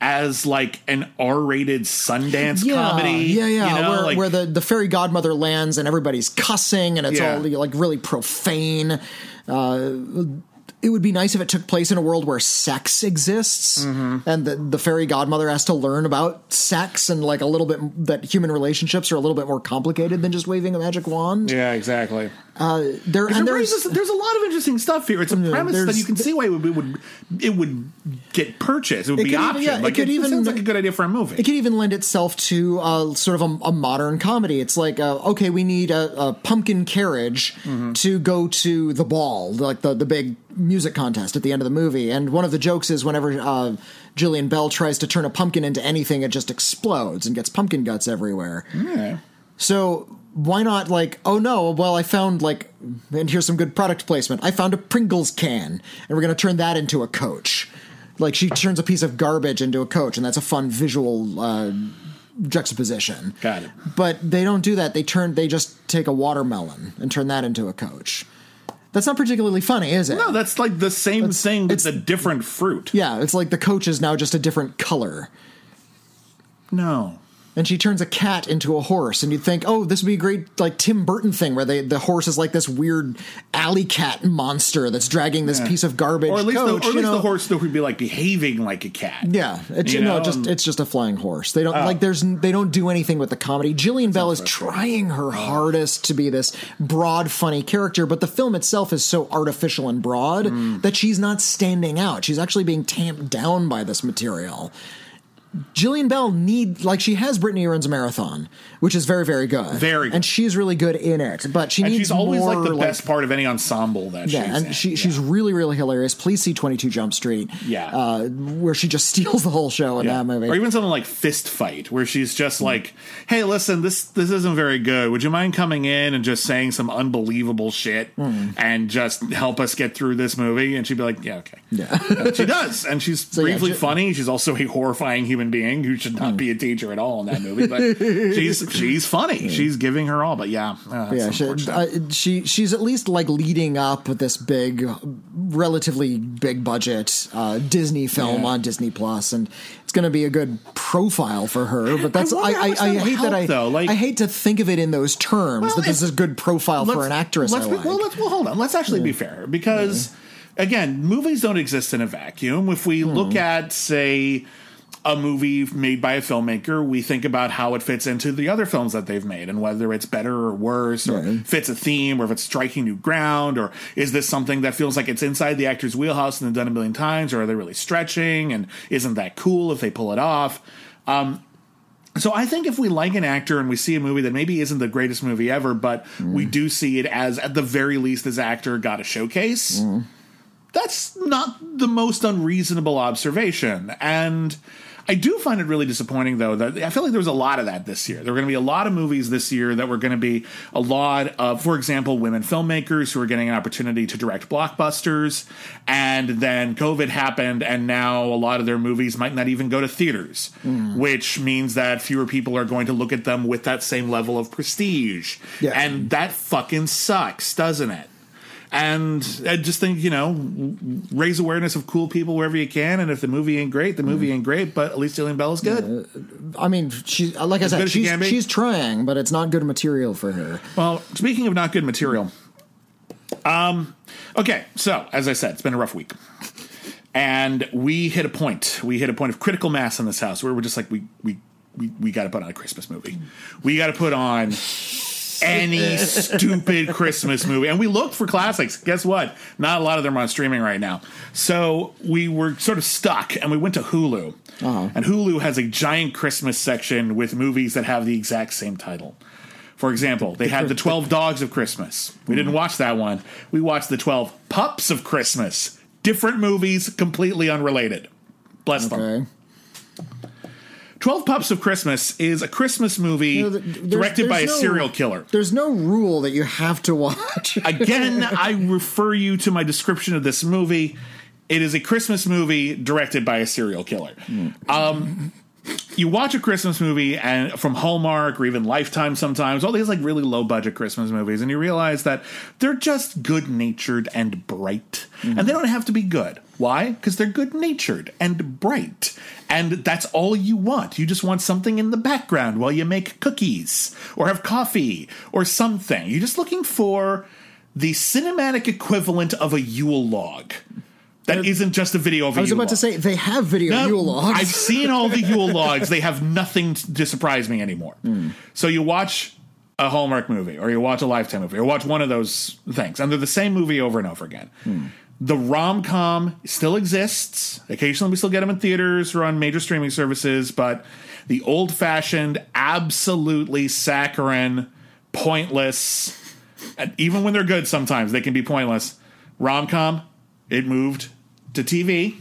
as like an R-rated Sundance comedy. Yeah, yeah, you know, where, like- where the, the fairy godmother lands and everybody's cussing and it's Yeah. all like really profane. Uh, it would be nice if it took place in a world where sex exists Mm-hmm. and the, the fairy godmother has to learn about sex and like a little bit that human relationships are a little bit more complicated than just waving a magic wand. yeah, exactly. There There and really there's is- there's a lot of interesting stuff here. It's a premise that you can see why it would, it would it would get purchased. It would It be could even- optioned. yeah, it like could it, even- sounds like a good idea for a movie. It could even lend itself to uh, sort of a, a modern comedy. It's like, uh, okay, we need a, a pumpkin carriage to go to the ball, like the, the big music contest at the end of the movie. And one of the jokes is whenever uh, Jillian Bell tries to turn a pumpkin into anything, it just explodes and gets pumpkin guts everywhere. Yeah. So why not like, oh no, well I found like, and here's some good product placement. I found a Pringles can, and we're going to turn that into a coach. Like she turns a piece of garbage into a coach, and that's a fun visual uh, juxtaposition. Got it. But they don't do that. They turn, they just take a watermelon and turn that into a coach. That's not particularly funny, is it? No, that's like the same thing, but it's- a different fruit. yeah, it's like the coach is now just a different color. No. And she turns a cat into a horse and you'd think oh this would be a great like tim burton thing where they the horse is like this weird alley cat monster that's dragging this Yeah. piece of garbage Or at least, coach, the, or at least know? the horse though would be like behaving like a cat. yeah it's You no know, just it's just a flying horse they don't like there's they don't do anything with the comedy jillian bell is trying her hardest to be this broad funny character but the film itself is so artificial and broad Mm. that she's not standing out she's actually being tamped down by this material Jillian Bell need like she has Brittany runs a marathon, which is very very good, Very good. and she's really good in it. But she And needs she's always more, like the best part of any ensemble that Yeah, she's and in. she Yeah. she's really really hilarious. Please see Twenty Two Jump Street, Yeah. uh, where she just steals the whole show in Yeah. that movie. Or even something like Fist Fight, where she's just mm-hmm. like, "Hey, listen, this this isn't very good. Would you mind coming in and just saying some unbelievable shit mm. and just help us get through this movie?" And she'd be like, "Yeah, okay." yeah, And she does, and she's yeah, briefly Ji- funny. She's also a horrifying human human being who should not mm. be a teacher at all in that movie. But she's she's funny. She's giving her all. But yeah, uh, Yeah, she, uh, she she's at least like leading up with this big, relatively big budget uh, Disney film Yeah. on Disney Plus, and it's going to be a good profile for her. But that's I I, I, will hate that I though, like- I hate to think of it in those terms Well, that this is a good profile for an actress. Let's be, like. well, let's well hold on. Let's actually be fair because again, movies don't exist in a vacuum. If we Hmm. look at say a movie made by a filmmaker, we think about how it fits into the other films that they've made and whether it's better or worse or Right. fits a theme or if it's striking new ground or is this something that feels like it's inside the actor's wheelhouse and they've done a million times or are they really stretching and isn't that cool if they pull it off? Um, so I think if we like an actor and we see a movie that maybe isn't the greatest movie ever, but we do see it as at the very least this actor got a showcase, that's not the most unreasonable observation. And I do find it really disappointing though that I feel like there was a lot of that this year. There were going to be a lot of movies this year that were going to be a lot of, for example, women filmmakers who are getting an opportunity to direct blockbusters. And then COVID happened, and now a lot of their movies might not even go to theaters, hmm. which means that fewer people are going to look at them with that same level of prestige. Yeah. And that fucking sucks, doesn't it? And I just think, you know, raise awareness of cool people wherever you can. And if the movie ain't great, the movie ain't great, but at least Jillian Bell is good. I mean, she like I good said, as she she's she's trying, but it's not good material for her. Well, speaking of not good material, um, okay, so as I said, it's been a rough week. And we hit a point. We hit a point of critical mass in this house where we're just like, we we we, we got to put on a Christmas movie. We got to put on any stupid Christmas movie. And we looked for classics. Guess what? Not a lot of them are on streaming right now. So we were sort of stuck and we went to Hulu. Uh-huh. And Hulu has a giant Christmas section with movies that have the exact same title. For example, they had the 12 Dogs of Christmas. We didn't mm. watch that one. We watched the 12 Pups of Christmas. Different movies, completely unrelated. Bless them. Okay. 12 Pups of Christmas is a Christmas movie know, th- there's- directed by a serial killer. There's no rule that you have to watch. Again, I refer you to my description of this movie. It is a Christmas movie directed by a serial killer. Um, you watch a Christmas movie and from Hallmark or even Lifetime sometimes, all these like really low budget Christmas movies, and you realize that they're just good natured and bright. And they don't have to be good. Why? Because they're good natured and bright. And that's all you want. You just want something in the background while you make cookies or have coffee or something. You're just looking for the cinematic equivalent of a Yule log. That isn't just a video of a I was Yule about to say they have video No, Yule logs. I've seen all the Yule logs. They have nothing to surprise me anymore. Hmm. So you watch a Hallmark movie, or you watch a Lifetime movie, or watch one of those things, and they're the same movie over and over again. Hmm. The rom com still exists. Occasionally, we still get them in theaters or on major streaming services, but the old fashioned, absolutely saccharine, pointless, and even when they're good, sometimes they can be pointless. Rom com, it moved to TV,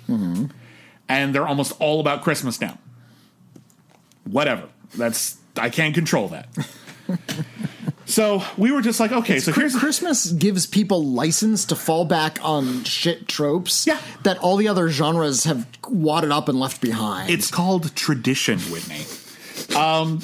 and they're almost all about Christmas now. Whatever. That's I can't control that. so we were just like, okay, so Chri- here's Christmas gives people license to fall back on shit tropes Yeah. that all the other genres have wadded up and left behind. it's called tradition, Whitney. Um,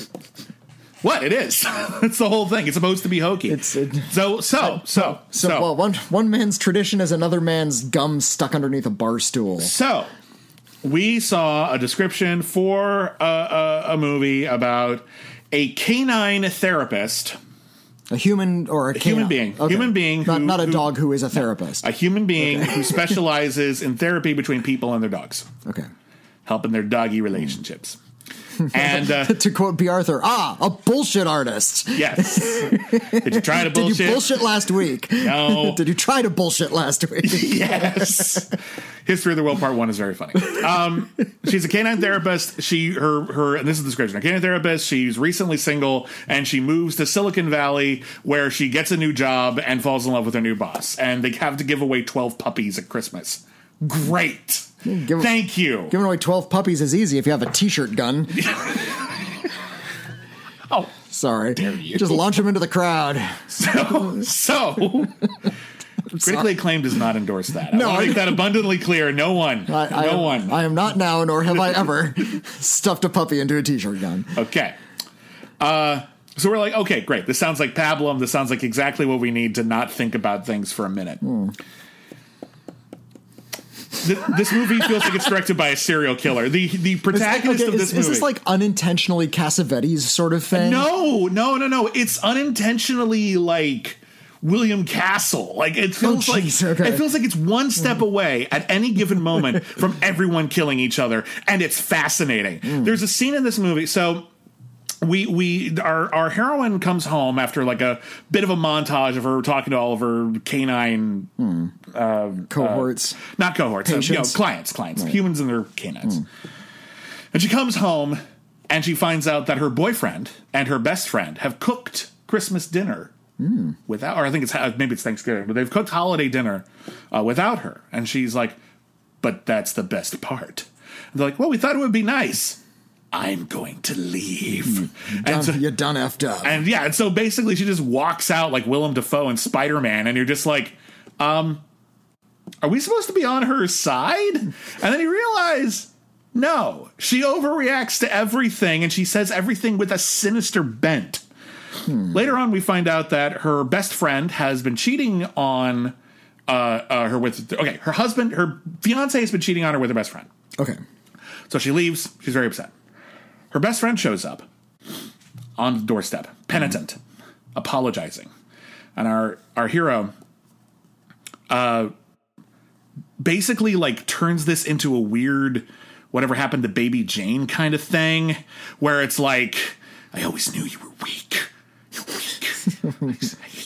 what it is? it's the whole thing. It's supposed to be hokey. It's- it- so so so so, so well, one one man's tradition is another man's gum stuck underneath a bar stool. So, we saw a description for a, a, a movie about a canine therapist, A human or a, human being. A human being not who- not a who- dog who is a therapist. a human being who specializes in therapy between people and their dogs, okay. helping their doggy relationships. And uh, To quote Bea Arthur, ah, a bullshit artist. yes, did you try to bullshit? Did you bullshit last week? No. Did you try to bullshit last week? yes. History of the World Part One is very funny. Um, she's a canine therapist. She her her and this is the description. A canine therapist. She's recently single and she moves to Silicon Valley where she gets a new job and falls in love with her new boss. And they have to give away twelve puppies at Christmas. Great. Give- Thank you. Giving away 12 puppies is easy if you have a t shirt gun. Oh, Sorry. you. Just launch them into the crowd. so so Critically acclaimed does not endorse that. No, I make that abundantly clear. No one. I, I no am, one. I am not now, nor have I ever stuffed a puppy into a t-shirt gun. Okay. Uh, so we're like, okay, great. This sounds like Pablum. This sounds like exactly what we need to not think about things for a minute. Th- this movie feels like it's directed by a serial killer. The the protagonist Okay, of this is, movie. is this like unintentionally Cassavetes sort of thing? no, no, no, no. It's unintentionally like William Castle. Like it feels Oh, like okay. it feels like it's one step away at any given moment from everyone killing each other, and it's fascinating. Hmm. There's a scene in this movie. So we we our our heroine comes home after like a bit of a montage of her talking to all of her canine uh, Cohorts. Uh, not cohorts, uh, you know, clients, clients, humans and their canines. Hmm. And she comes home and she finds out that her boyfriend and her best friend have cooked Christmas dinner hmm. without, or I think it's uh, maybe it's Thanksgiving, but they've cooked holiday dinner uh, without her. And she's like, "But that's the best part." And they're like, "Well, we thought it would be nice." I'm going to leave. And Done, so, you done effed up. and yeah, and so basically she just walks out like Willem Dafoe and Spider Man, and you're just like, um, are we supposed to be on her side? And then you realize, no, she overreacts to everything, and she says everything with a sinister bent. Later on, we find out that her best friend has been cheating on uh, uh, her with okay, her husband, her fiance has been cheating on her with her best friend. okay. So she leaves. She's very upset. Her best friend shows up on the doorstep, penitent, apologizing, and our our hero, uh, basically like turns this into a weird, whatever happened to Baby Jane kind of thing, where it's like, I always knew you were weak. You're weak.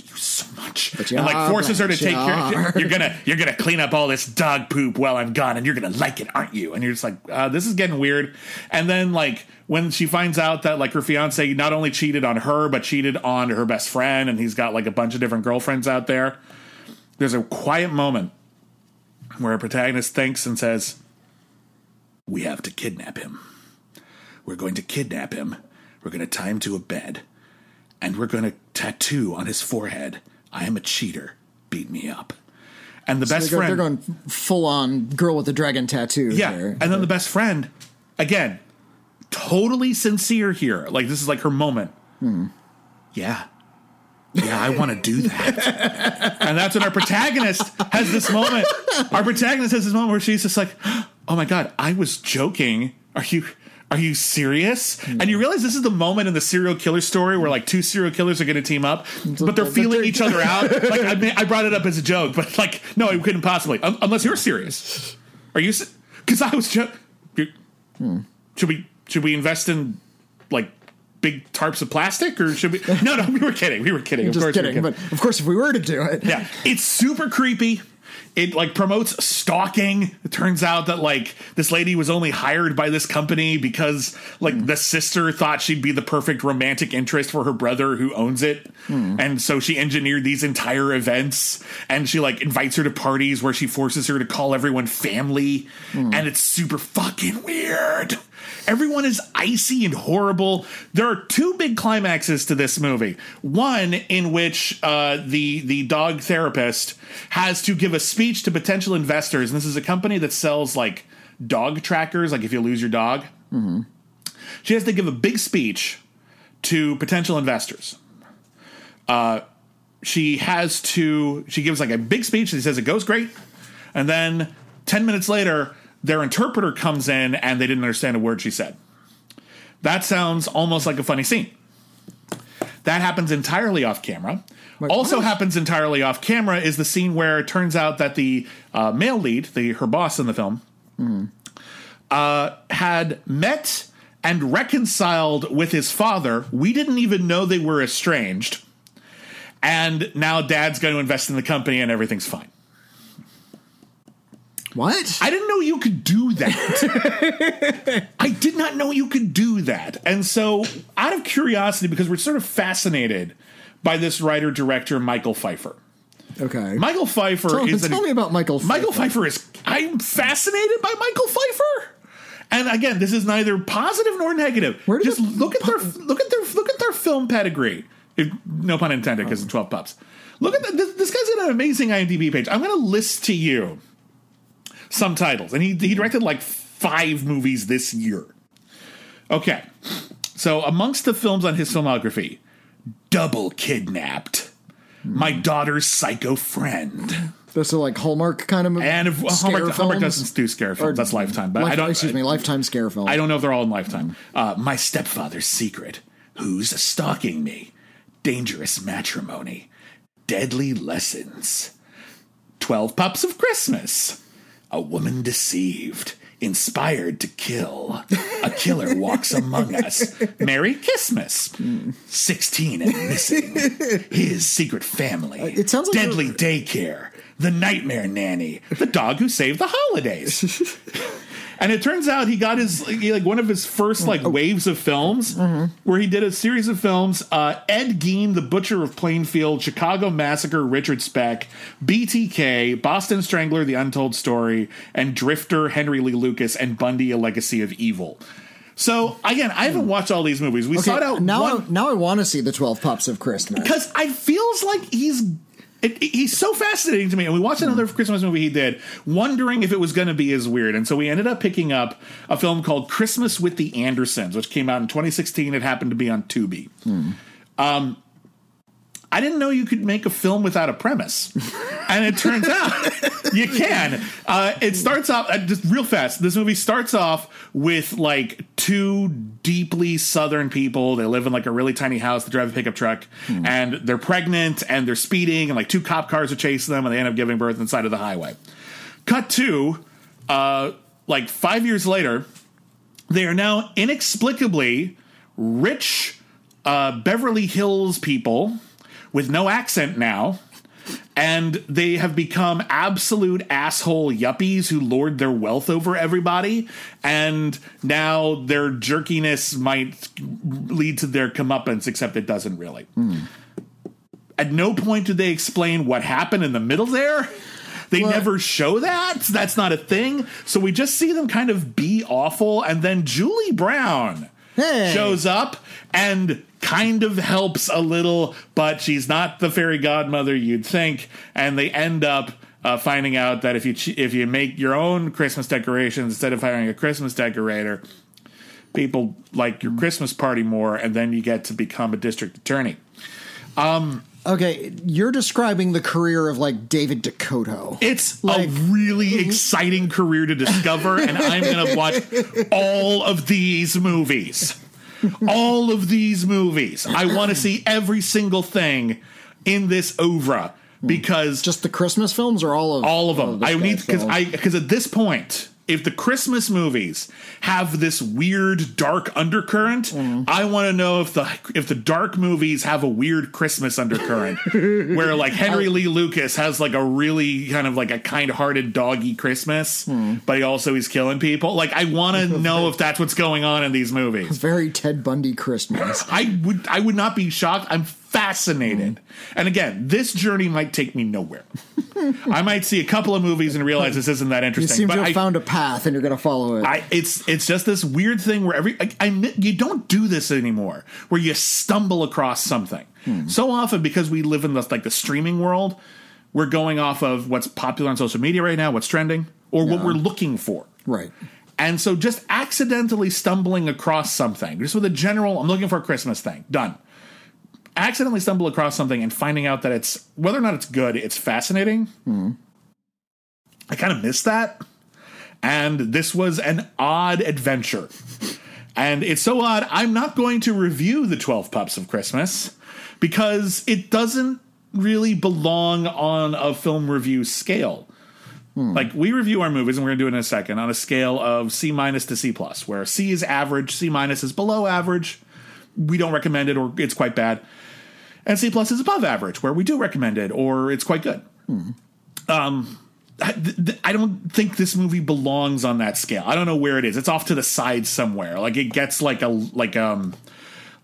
I hate you so much, you and like forces her to take care. are. You're gonna you're gonna clean up all this dog poop while I'm gone, and you're gonna like it, aren't you? And you're just like, uh, this is getting weird. And then like when she finds out that like her fiance not only cheated on her but cheated on her best friend, and he's got like a bunch of different girlfriends out there. There's a quiet moment where a protagonist thinks and says, "We have to kidnap him. We're going to kidnap him. We're going to tie him to a bed." and we're going to tattoo on his forehead, I am a cheater. Beat me up. And the best They're, friend. they're going full on girl with the dragon tattoo. yeah. here. And then the best friend, again, totally sincere here. Like, this is like her moment. Hmm. Yeah. Yeah, I want to do that. and that's when our protagonist has this moment. Our protagonist has this moment where she's just like, oh my God, I was joking. Are you. Are you serious? And you realize this is the moment in the serial killer story where like two serial killers are going to team up, but they're feeling each other out. Like I, mean, I brought it up as a joke, but like no, it couldn't possibly un- unless you're serious. Are you? Because I was just. Hmm. Should we should we invest in like big tarps of plastic or should we? No, no, we were kidding. We were kidding. Of Just course, we were kidding. But of course, if we were to do it, yeah, it's super creepy. It like promotes stalking. It turns out that like this lady was only hired by this company because like hmm. the sister thought she'd be the perfect romantic interest for her brother who owns it. Hmm. And so she engineered these entire events and she like invites her to parties where she forces her to call everyone family hmm. and it's super fucking weird. Everyone is icy and horrible. There are two big climaxes to this movie. One in which uh, the the dog therapist has to give a speech to potential investors, and this is a company that sells like dog trackers, like if you lose your dog. She has to give a big speech to potential investors. Uh, she has to. She gives like a big speech. She says it goes great, and then ten minutes later, their interpreter comes in and they didn't understand a word she said. That sounds almost like a funny scene. That happens entirely off camera. Like, also what? happens entirely off camera is the scene where it turns out that the uh, male lead, the her boss in the film, uh, had met and reconciled with his father. We didn't even know they were estranged. And now dad's going to invest in the company and everything's fine. What? I didn't know you could do that. I did not know you could do that. And so, out of curiosity, because we're sort of fascinated by this writer director, Michael Feifer. okay. Michael Feifer tell is tell an, me about Michael. Feifer. Michael Feifer is. I'm fascinated by Michael Feifer. And again, this is neither positive nor negative. Where Just it- look at their look at their look at their film pedigree. If, no pun intended, because it's 12 pups. Look at that. This, this guy's got an amazing IMDb page. I'm going to list to you some titles. And he, he directed like five movies this year. Okay. So, amongst the films on his filmography, Double Kidnapped, My Daughter's Psycho Friend. Those are like Hallmark kind of movies. And if, Hallmark, Hallmark doesn't do scare films. Or That's Lifetime. But Life- I don't. Excuse me, Lifetime scare film. I don't know if they're all in Lifetime. Uh, My Stepfather's Secret. Who's stalking me? Dangerous Matrimony. Deadly Lessons. Twelve Pups of Christmas. A Woman Deceived. Inspired to Kill. A Killer Walks Among Us. Merry Christmas. 16 and Missing. His Secret Family. Uh, it sounds like Deadly Daycare. The Nightmare Nanny. The Dog Who Saved the Holidays. And it turns out he got his like one of his first like waves of films where he did a series of films. Uh, Ed Gein, The Butcher of Plainfield, Chicago Massacre, Richard Speck, BTK, Boston Strangler, The Untold Story, and Drifter, Henry Lee Lucas, and Bundy, A Legacy of Evil. So again, I haven't watched all these movies. We Okay, sought out now, one- I, now I want to see the Twelve Pups of Christmas. because I feels like he's it, it- he's so fascinating to me. And we watched another Christmas movie he did, wondering if it was going to be as weird. And so we ended up picking up a film called Christmas with the Andersons, which came out in 2016. It happened to be on Tubi. Um, I didn't know you could make a film without a premise, and it turns out you can. Uh, it starts off uh, just real fast. This movie starts off with like two deeply Southern people. They live in like a really tiny house. They drive a pickup truck, and they're pregnant and they're speeding, and like two cop cars are chasing them, and they end up giving birth inside of the highway. Cut to, uh, like five years later, they are now inexplicably rich uh, Beverly Hills people with no accent now. And they have become absolute asshole yuppies who lord their wealth over everybody. And now their jerkiness might lead to their comeuppance, except it doesn't really. Hmm. At no point do they explain what happened in the middle there. They Well- never show that. That's not a thing. So we just see them kind of be awful. And then Julie Brown Hey. shows up and kind of helps a little, but she's not the fairy godmother you'd think. And they end up uh, finding out that if you ch- if you make your own Christmas decorations instead of hiring a Christmas decorator, people like your Christmas party more, and then you get to become a district attorney. Okay, you're describing the career of like David DeCoteau. It's Like- a really exciting career to discover, and I'm going to watch all of these movies. All of these movies. I want to see every single thing in this oeuvre hmm. because Just the Christmas films or all of all of them. this I need because? I because at this point, if the Christmas movies have this weird dark undercurrent, Mm-hmm. I want to know if the if the dark movies have a weird Christmas undercurrent, where like Henry Lee Lucas has like a really kind of like a kind-hearted doggy Christmas, Hmm. but he also he's killing people. Like I want to know if that's what's going on in these movies. very Ted Bundy Christmas. I would I would not be shocked. I'm fascinated. And again, this journey might take me nowhere. I might see a couple of movies and realize this isn't that You interesting. seem but to have I, found a path, and you're going to follow it. I, it's it's just this weird thing where every I, I you don't do this anymore, where you stumble across something. Hmm. So often because we live in the like the streaming world, we're going off of what's popular on social media right now, what's trending, or what we're looking for. right. And so just accidentally stumbling across something, just with a general, I'm looking for a Christmas thing, done. Accidentally stumble across something and finding out that it's, whether or not it's good, it's fascinating. I kind of missed that. And this was an odd adventure. And it's so odd, I'm not going to review the 12 Pups of Christmas because it doesn't really belong on a film review scale. Hmm. Like we review our movies, and we're gonna do it in a second on a scale of C minus to C plus, where C is average, C minus is below average. We don't recommend it, or it's quite bad, and C plus is above average, where we do recommend it, or it's quite good. Um, I, th- I don't think this movie belongs on that scale. I don't know where it is. It's off to the side somewhere. Like it gets like a like um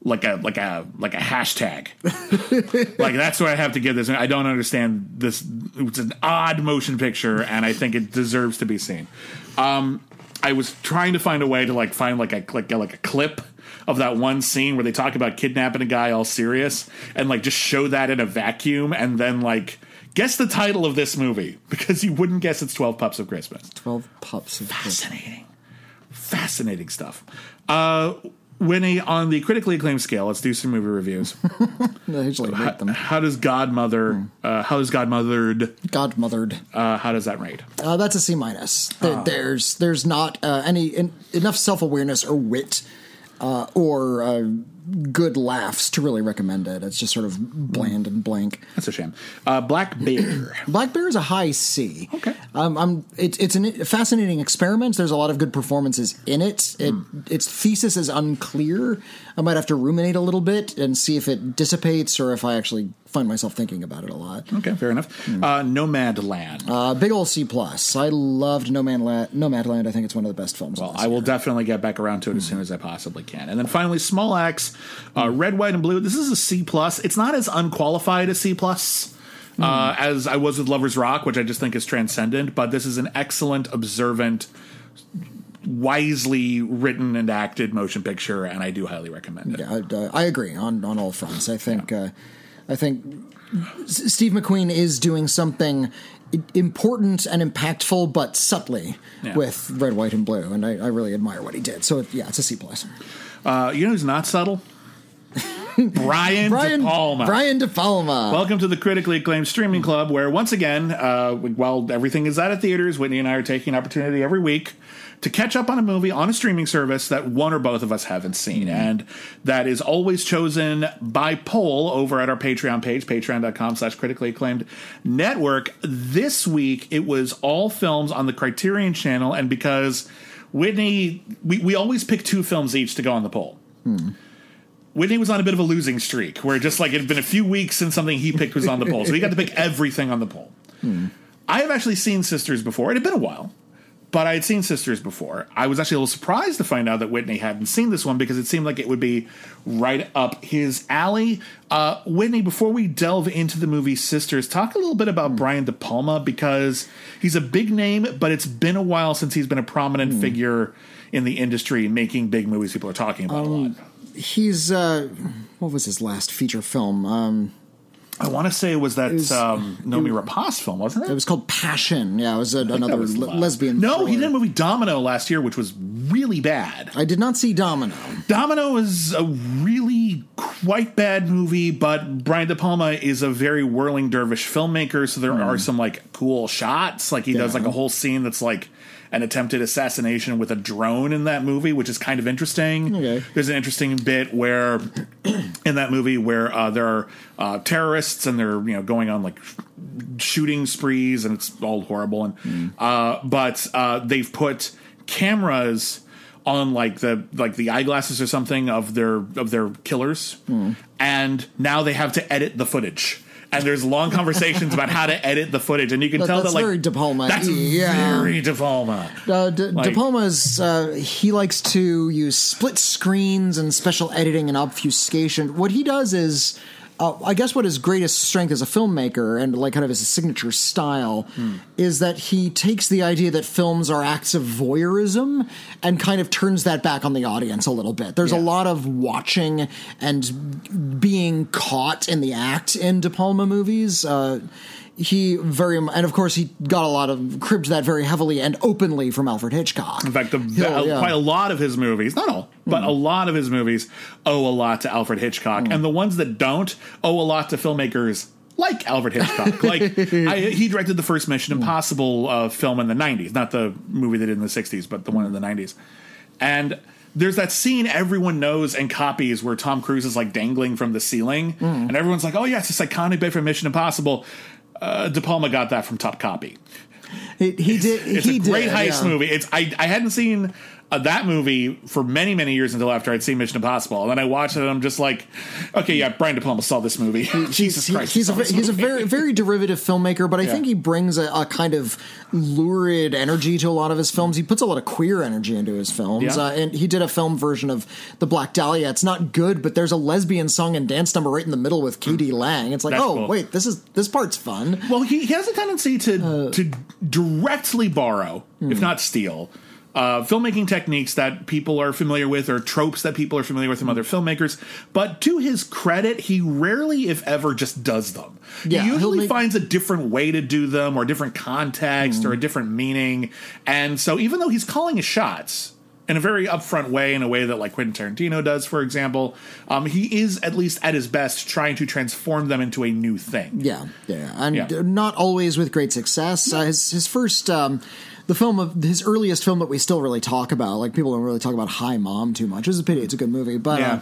like a like a like a hashtag. like that's what I have to give this. I don't understand this. It's an odd motion picture, and I think it deserves to be seen. Um, I was trying to find a way to like find like a like a, like a clip of that one scene where they talk about kidnapping a guy all serious and like just show that in a vacuum and then like guess the title of this movie because you wouldn't guess it's 12 Pups of Christmas. 12 pups of Christmas. Fascinating. Fascinating stuff. Uh, Whitney, on the critically acclaimed scale, let's do some movie reviews. Usually rate them. How does Godmother, uh, how is Godmothered, Godmothered. uh, how does that rate? Uh, that's a C minus. There, Ah. There's there's not uh, any in, enough self awareness or wit uh, or uh, good laughs to really recommend it. It's just sort of bland and blank. That's a shame. Uh, Black Bear. Black Bear is a high C. Okay. Um, I'm. It's it's an- a fascinating experiment. There's a lot of good performances in it. It its thesis is unclear. I might have to ruminate a little bit and see if it dissipates or if I actually find myself thinking about it a lot. Okay, fair enough. Uh, Nomadland. Uh, big ol' C plus. I loved No Man La- Nomadland. I think it's one of the best films. Well, I will year. definitely get back around to it as soon as I possibly can. And then finally, Small Axe, uh, Red, White, and Blue. This is a C plus. It's not as unqualified as C plus uh, as I was with Lovers Rock, which I just think is transcendent. But this is an excellent, observant, wisely written and acted motion picture, and I do highly recommend it. Yeah, I, I agree on on all fronts. I think uh, I think Steve McQueen is doing something important and impactful, but subtly Yeah. with Red, White, and Blue, and I, I really admire what he did. So yeah, it's a C plus. Uh, you know who's not subtle? Brian, Brian De Palma. Brian De Palma. Welcome to the critically acclaimed streaming club, where once again, uh, while everything is out of theaters, Whitney and I are taking an opportunity every week to catch up on a movie on a streaming service that one or both of us haven't seen, and that is always chosen by poll over at our Patreon page, Patreon.com/slash Critically Acclaimed Network. This week, it was all films on the Criterion Channel, and because Whitney, we we always pick two films each to go on the poll. Whitney was on a bit of a losing streak where just like it had been a few weeks since something he picked was on the poll. So he got to pick everything on the poll. Hmm. I have actually seen Sisters before. It had been a while, but I had seen Sisters before. I was actually a little surprised to find out that Whitney hadn't seen this one because it seemed like it would be right up his alley. Uh, Whitney, before we delve into the movie Sisters, talk a little bit about hmm. Brian De Palma because he's a big name, but it's been a while since he's been a prominent hmm. figure in the industry making big movies people are talking about a um, lot. He's uh, what was his last feature film? Um, I want to say it was that was- um, Noomi Rapace film, wasn't it? it was called Passion. Yeah, it was a, another was le- lesbian. No, he did a movie Domino last year, which was really bad. I did not see Domino. Domino is a really quite bad movie, but Brian De Palma is a very whirling dervish filmmaker, so there are some like cool shots. Like he does like a whole scene that's like an attempted assassination with a drone in that movie, which is kind of interesting. Okay. There's an interesting bit where in that movie where uh, there are uh, terrorists and they're you know going on like shooting sprees and it's all horrible. And uh, but uh, they've put cameras on like the like the eyeglasses or something of their of their killers. And now they have to edit the footage and there's long conversations about how to edit the footage and you can That- tell that like very De Palma. that's Yeah. very De Palma Uh, De, Like- De Palma's uh, he likes to use split screens and special editing and obfuscation. What he does is, uh, I guess, what his greatest strength as a filmmaker and like kind of his signature style is that he takes the idea that films are acts of voyeurism and kind of turns that back on the audience a little bit. There's a lot of watching and being caught in the act in De Palma movies. Uh, he very and of course he got a lot of cribbed that very heavily and openly from Alfred Hitchcock. In fact, the, yeah. quite a lot of his movies, not all, but mm-hmm. a lot of his movies owe a lot to Alfred Hitchcock. Mm. And the ones that don't owe a lot to filmmakers like Alfred Hitchcock. like, I, he directed the first Mission mm. Impossible uh, film in the 90s, not the movie they did in the 60s, but the one in the 90s. And there's that scene everyone knows and copies where Tom Cruise is like dangling from the ceiling, mm. and everyone's like, oh, yeah, it's this iconic bit from Mission Impossible. Uh, De Palma got that from Topkapi. He, he did. It's he a great did, heist yeah. movie. It's I I hadn't seen uh, that movie for many many years until after I'd seen Mission Impossible, and then I watched it and I'm just like, okay, yeah, Brian De Palma saw this movie. Jesus He- Christ, he's he a he's a very very derivative filmmaker, but I think he brings a, a kind of lurid energy to a lot of his films. He puts a lot of queer energy into his films, Yeah. uh, and he did a film version of The Black Dahlia. It's not good, but there's a lesbian song and dance number right in the middle with K.D. Lang. It's like, That's oh cool. wait, this is this part's fun. Well, he, he has a tendency to Uh, to directly borrow, hmm. if not steal, uh, filmmaking techniques that people are familiar with or tropes that people are familiar with from other filmmakers. But to his credit, he rarely, if ever, just does them. Yeah, he usually make- finds a different way to do them or a different context or a different meaning. And so even though he's calling his shots in a very upfront way, in a way that like Quentin Tarantino does, for example, um, he is at least at his best trying to transform them into a new thing. Yeah, yeah, and Yeah. not always with great success. Uh, his his first, um, the film of his earliest film that we still really talk about, like people don't really talk about Hi Mom too much. It's a pity; it's a good movie, but. Yeah. Uh,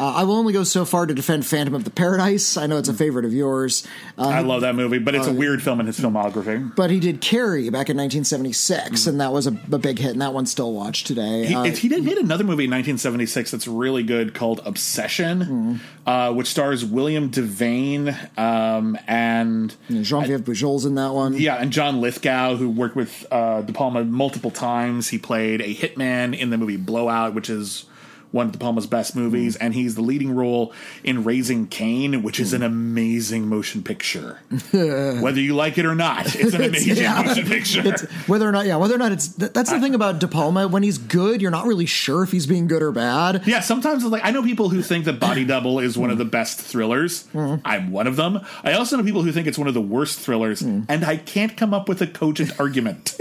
uh, I will only go so far to defend Phantom of the Paradise. I know it's a favorite of yours. Uh, I love that movie, but it's a weird film in his filmography. but he did Carrie back in 1976, and that was a, a big hit, and that one's still watched today. He, Uh, he did made another movie in 1976 that's really good called Obsession, uh, which stars William Devane um, and Jean-Pierre Bujold's in that one. yeah, and John Lithgow, who worked with uh, De Palma multiple times. He played a hitman in the movie Blowout, which is one of De Palma's best movies, mm. and he's the leading role in Raising Cain, which is an mm. amazing motion picture. Whether you like it or not, it's an amazing yeah. motion picture. Whether or not, yeah, whether or not it's that, that's the thing about De Palma. When he's good, you're not really sure if he's being good or bad. Yeah, sometimes it's like I know people who think that Body Double is one of the best thrillers. Mm-hmm. I'm one of them. I also know people who think it's one of the worst thrillers, mm. and I can't come up with a cogent argument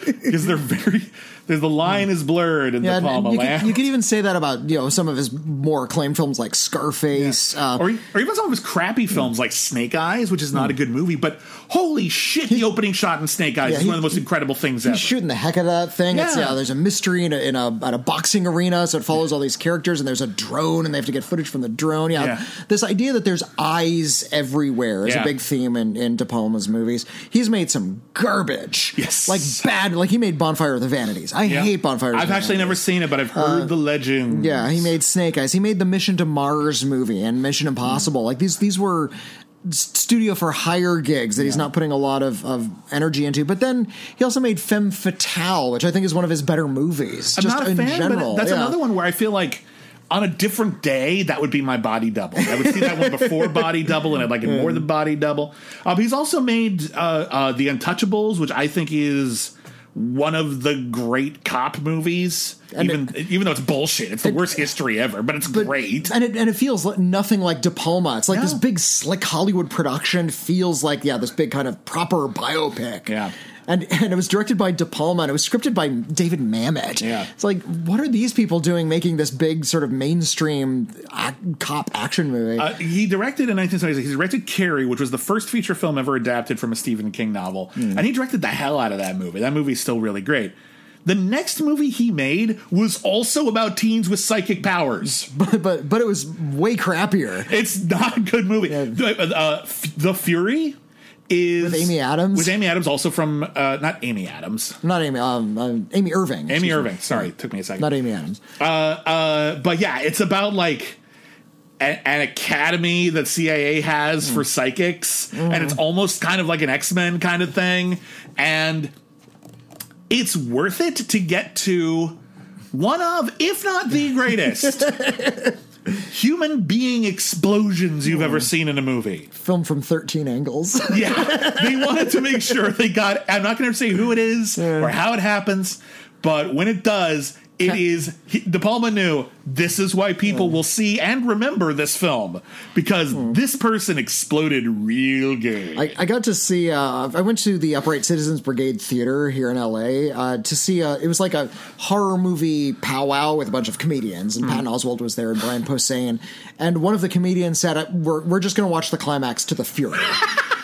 because they're very. there's the line is blurred in Yeah, De Palma and you, Land. could, you could even say that about you know some of his more acclaimed films like Scarface. Uh, or, or even some of his crappy films like Snake Eyes, which is not a good movie, but holy shit, the opening shot in Snake Eyes Yeah, is he- one of the most incredible things ever. He's shooting the heck out of that thing. It's, Yeah. yeah, there's a mystery in a, in a at a boxing arena, so it follows all these characters, and there's a drone, and they have to get footage from the drone. Yeah, Yeah. this idea that there's eyes everywhere is Yeah. a big theme in, in De Palma's movies. He's made some garbage, Yes. like bad. Like he made Bonfire of the Vanities. I Yeah. hate Bonfire. of the I've actually never seen it, but I've heard the legend. Yeah, he made Snake Eyes. He made the Mission to Mars movie and Mission Impossible. Like these, these were studio for hire gigs that he's not putting a lot of, of energy into. But then he also made Femme Fatale, which I think is one of his better movies. I'm just not a in fan, general. but that's yeah. another one where I feel like on a different day that would be my body double. I would see that one before body double, and I'd like it more than body double. Uh, he's also made uh, uh, the Untouchables, which I think is one of the great cop movies. And even even though it's bullshit, it's the worst history ever, but it's But- great. and it and it feels like nothing like De Palma. It's like this big slick Hollywood production feels like yeah, this big kind of proper biopic. Yeah. And, and it was directed by De Palma and it was scripted by David Mamet. Yeah. It's like, what are these people doing making this big sort of mainstream ac- cop action movie? Uh, he directed in 1976. He directed Carrie, which was the first feature film ever adapted from a Stephen King novel, Hmm. and he directed the hell out of that movie. That movie's still really great. The next movie he made was also about teens with psychic powers. but, but but it was way crappier. It's not a good movie. The, uh, F- the Fury is With Amy Adams? Was Amy Adams, also from uh, not Amy Adams, Not Amy, um, uh, Amy Irving. Amy excuse me. Irving. Sorry, it took me a second. Not Amy Adams. uh, uh, but yeah, it's about like a- an academy that CIA has for psychics, and it's almost kind of like an X Men kind of thing, and it's worth it to get to one of, if not the greatest. Human being explosions you've ever seen in a movie. Film from 13 angles. Yeah, they wanted to make sure they got. I'm not going to say who it is or how it happens, but when it does, it is. He, De Palma knew this is why people will see and remember this film because this person exploded real good. I, I got to see. Uh, I went to the Upright Citizens Brigade Theater here in LA uh, to see. Uh, it was like a horror movie powwow with a bunch of comedians, and Patton Oswalt was there, and Brian Posehn, and one of the comedians said, uh, "We're we're just going to watch the climax to the Fury."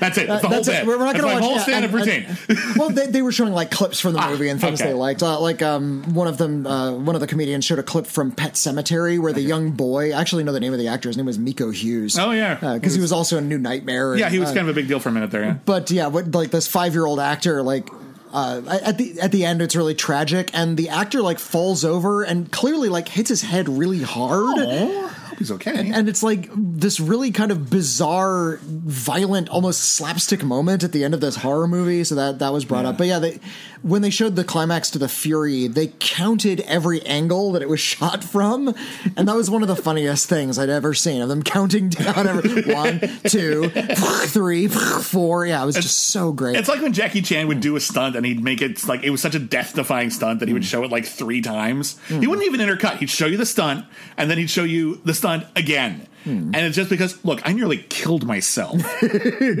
That's it. That's the That's whole it. bit. We're not going to watch whole yeah, stand-up and- routine. and- well, they, they were showing like clips from the movie and things okay. they liked. Uh, like um, one of them, uh, one of the comedians showed a clip from Pet Sematary where the young boy. I actually know the name of the actor. His name was Miko Hughes. Oh, yeah. because he was also in New Nightmare. yeah, he was uh, kind of a big deal for a minute there. Yeah. but yeah, what like this five year old actor like. Uh, at the at the end, it's really tragic, and the actor like falls over and clearly like hits his head really hard, Oh, hope he's okay. and it's like this really kind of bizarre, violent, almost slapstick moment at the end of this horror movie. So that that was brought up. But yeah, they, when they showed the climax to the Fury, they counted every angle that it was shot from, and that was one of the funniest things I'd ever seen of them counting down every one, two, three, four. Yeah, it was just so great. It's like when Jackie Chan would do a stunt and he'd make it like it was such a death defying stunt that he would show it like three times. He wouldn't even intercut. He'd show you the stunt and then he'd show you the stunt again. And it's just because, look, I nearly killed myself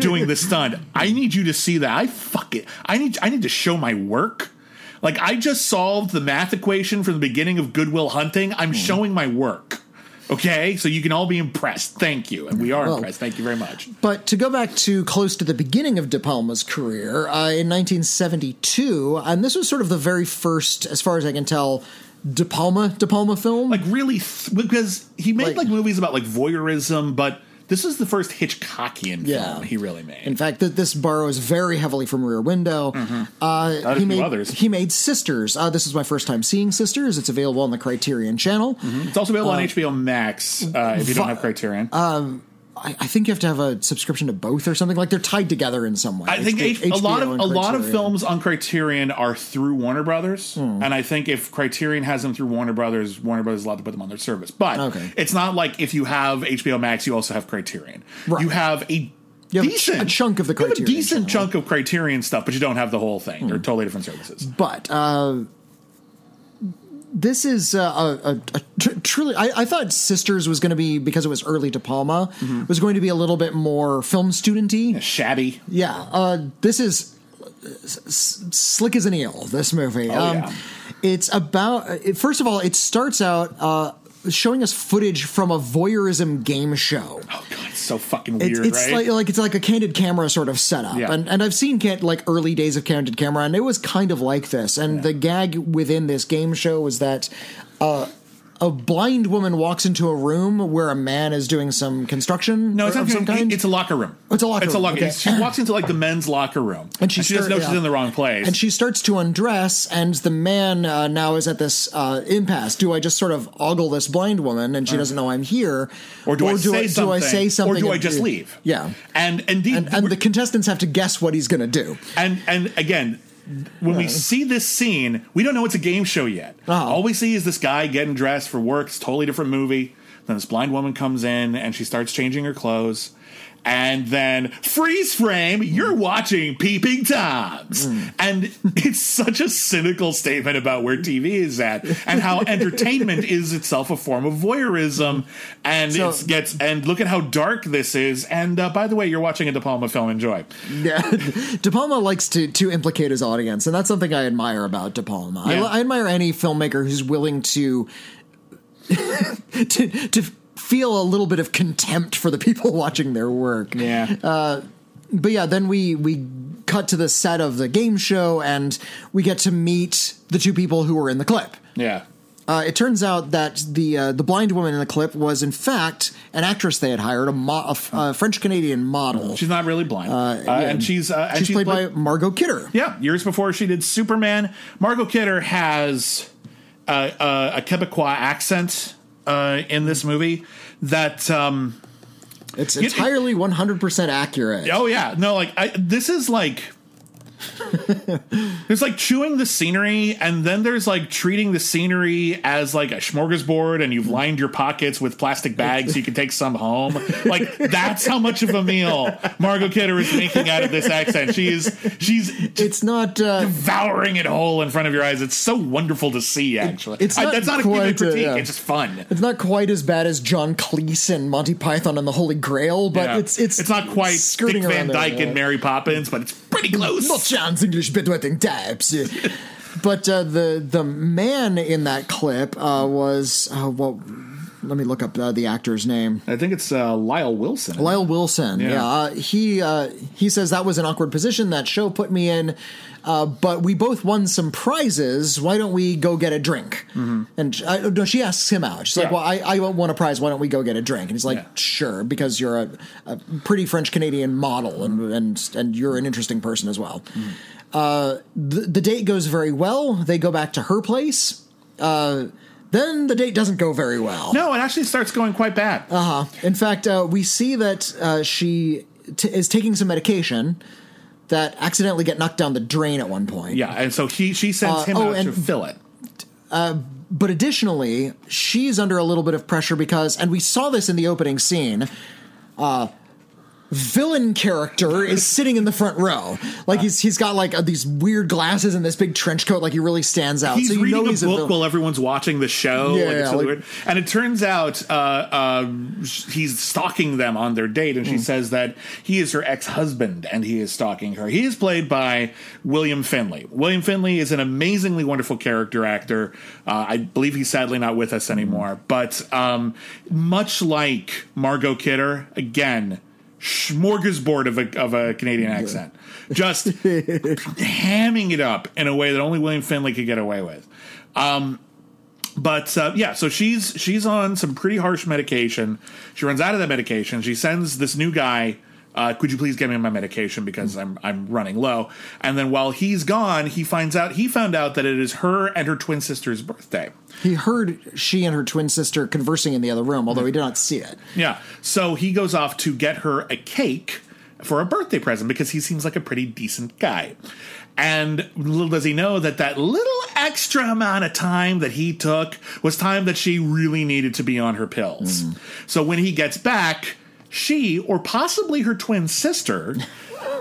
doing the stunt. I need you to see that. I fuck it. I need I need to show my work. Like I just solved the math equation from the beginning of Good Will Hunting. I'm showing my work. Okay, so you can all be impressed. Thank you, and we are Well- impressed. Thank you very much. But to go back to close to the beginning of De Palma's career, uh, in 1972, and this was sort of the very first, as far as I can tell, De Palma De Palma film. like really th- because he made Like- like, movies about like voyeurism, but this is the first Hitchcockian Yeah. film he really made. in fact, th- this borrows very heavily from Rear Window. Uh, he made others. he made Sisters. Uh, this is my first time seeing Sisters. It's available on the Criterion Channel. it's also available on HBO Max uh, if you don't have Criterion. I, I think you have to have a subscription to both or something. Like they're tied together in some way. I think H- H- a lot of a lot of films on Criterion are through Warner Brothers, Hmm. and I think if Criterion has them through Warner Brothers, Warner Brothers is allowed to put them on their service. But Okay. it's not like if you have HBO Max, you also have Criterion. Right. You have a You have decent a chunk of the you have a Criterion decent channel. Hmm. chunk of Criterion stuff, but you don't have the whole thing. They're totally different services. but uh, this is uh, a, a, a tr- truly. I, I thought Sisters was going to be because it was early De Palma Mm-hmm. was going to be a little bit more film studenty. Shabby. Yeah, uh, this is s- s- slick as an eel. This movie. Um, Oh, yeah. It's about. It, first of all, it starts out. Uh, Showing us footage from a voyeurism game show. Oh god, it's so fucking It's, weird, it's right? like like it's like a candid camera sort of setup, Yeah. and and I've seen can, like early days of candid camera, and it was kind of like this. And the gag within this game show was that uh, a blind woman walks into a room where a man is doing some construction. No, it's not. some kind. It's a locker room. It's a locker It's a room, locker. okay. She walks into like the men's locker room, and she, doesn't start- know she's in the wrong place. And she starts to undress, and the man uh, now is at this uh, impasse. Do I just sort of ogle this blind woman, and she doesn't know I'm here, or do I say do something? I say something? Or do I just leave? Yeah, And indeed, and, and the contestants have to guess what he's going to do. and and again, when we see this scene, we don't know it's a game show yet. Oh. All we see is this guy getting dressed for work. It's a totally different movie. Then this blind woman comes in and she starts changing her clothes. And then freeze frame, you're watching Peeping Toms. And it's such a cynical statement about where TV is at and how entertainment is itself a form of voyeurism. And So- it gets, and look at how dark this is. And uh, by the way, you're watching a De Palma film. Enjoy. Yeah, De Palma likes to to implicate his audience, and that's something I admire about De Palma. Yeah. I, I admire any filmmaker who's willing to to to feel a little bit of contempt for the people watching their work. Yeah. But yeah, then we we cut to the set of the game show, and we get to meet the two people who were in the clip. yeah. Uh, it turns out that the uh, the blind woman in the clip was in fact an actress they had hired, a, mo- a f- a French Canadian model. She's not really blind, uh, and she's uh, and she's, played by Margot Kidder. yeah. Years before she did Superman, Margot Kidder has uh, uh, a Quebecois accent uh, in this movie that. Um, It's entirely one hundred percent accurate. oh yeah, no, like I, this is like. there's like chewing the scenery, and then there's like treating the scenery as like a smorgasbord, and you've lined your pockets with plastic bags so you can take some home. Like that's how much of a meal Margot Kidder is making out of this accent. She is she's It's not. Uh, devouring it whole in front of your eyes. It's so wonderful to see. Actually, it's I- not that's not a quite, good critique. uh, yeah. It's just fun. it's not quite as bad as John Cleese and Monty Python and the Holy Grail, but Yeah. it's it's it's not quite skirting Dick Van around there, Dyke yeah. and Mary Poppins, but it's pretty close. Not chance English bedwetting taps. but uh, the the man in that clip uh, was uh, well. Let me look up uh, the actor's name. I think it's uh, Lyle Wilson. Lyle Wilson. Yeah, Yeah. uh, he uh, he says that was an awkward position that show put me in, uh, but we both won some prizes. Why don't we go get a drink? And I, no, she asks him out. She's like, Mm-hmm. "Well, I, I won a prize. Why don't we go get a drink?" And he's like, Yeah. "Sure," because you're a, a pretty French Canadian model, and and and you're an interesting person as well. Mm-hmm. Uh, the, the date goes very well. They go back to her place. Uh, then the date doesn't go very well. No, it actually starts going quite bad. Uh-huh. In fact, uh, we see that uh, she t- is taking some medication, that accidentally get knocked down the drain at one point. Yeah, and so he she sends Uh, him oh, out to fill it. But additionally, she's under a little bit of pressure because, and we saw this in the opening scene. Uh, villain character is sitting in the front row, like he's he's got like uh, these weird glasses and this big trench coat, like he really stands out. He's so you reading know a he's book villain. while everyone's watching the show. Yeah, like, yeah, really like-. And it turns out uh, uh, he's stalking them on their date, and Hmm. she says that he is her ex husband and he is stalking her. He is played by William Finley. William Finley is an amazingly wonderful character actor. Uh, I believe he's sadly not with us anymore, but um, much like Margot Kidder, again. Smorgasbord of a, of a Canadian accent, just hamming it up in a way that only William Finley could get away with. Um, but uh, yeah, so she's she's on some pretty harsh medication. She runs out of that medication. She sends this new guy. Uh, could you please get me my medication because I'm I'm running low. And then while he's gone, he finds out he found out that it is her and her twin sister's birthday. He heard she and her twin sister conversing in the other room, although he did not see it. Yeah. So he goes off to get her a cake for a birthday present because he seems like a pretty decent guy. And little does he know that that little extra amount of time that he took was time that she really needed to be on her pills. So when he gets back, she or possibly her twin sister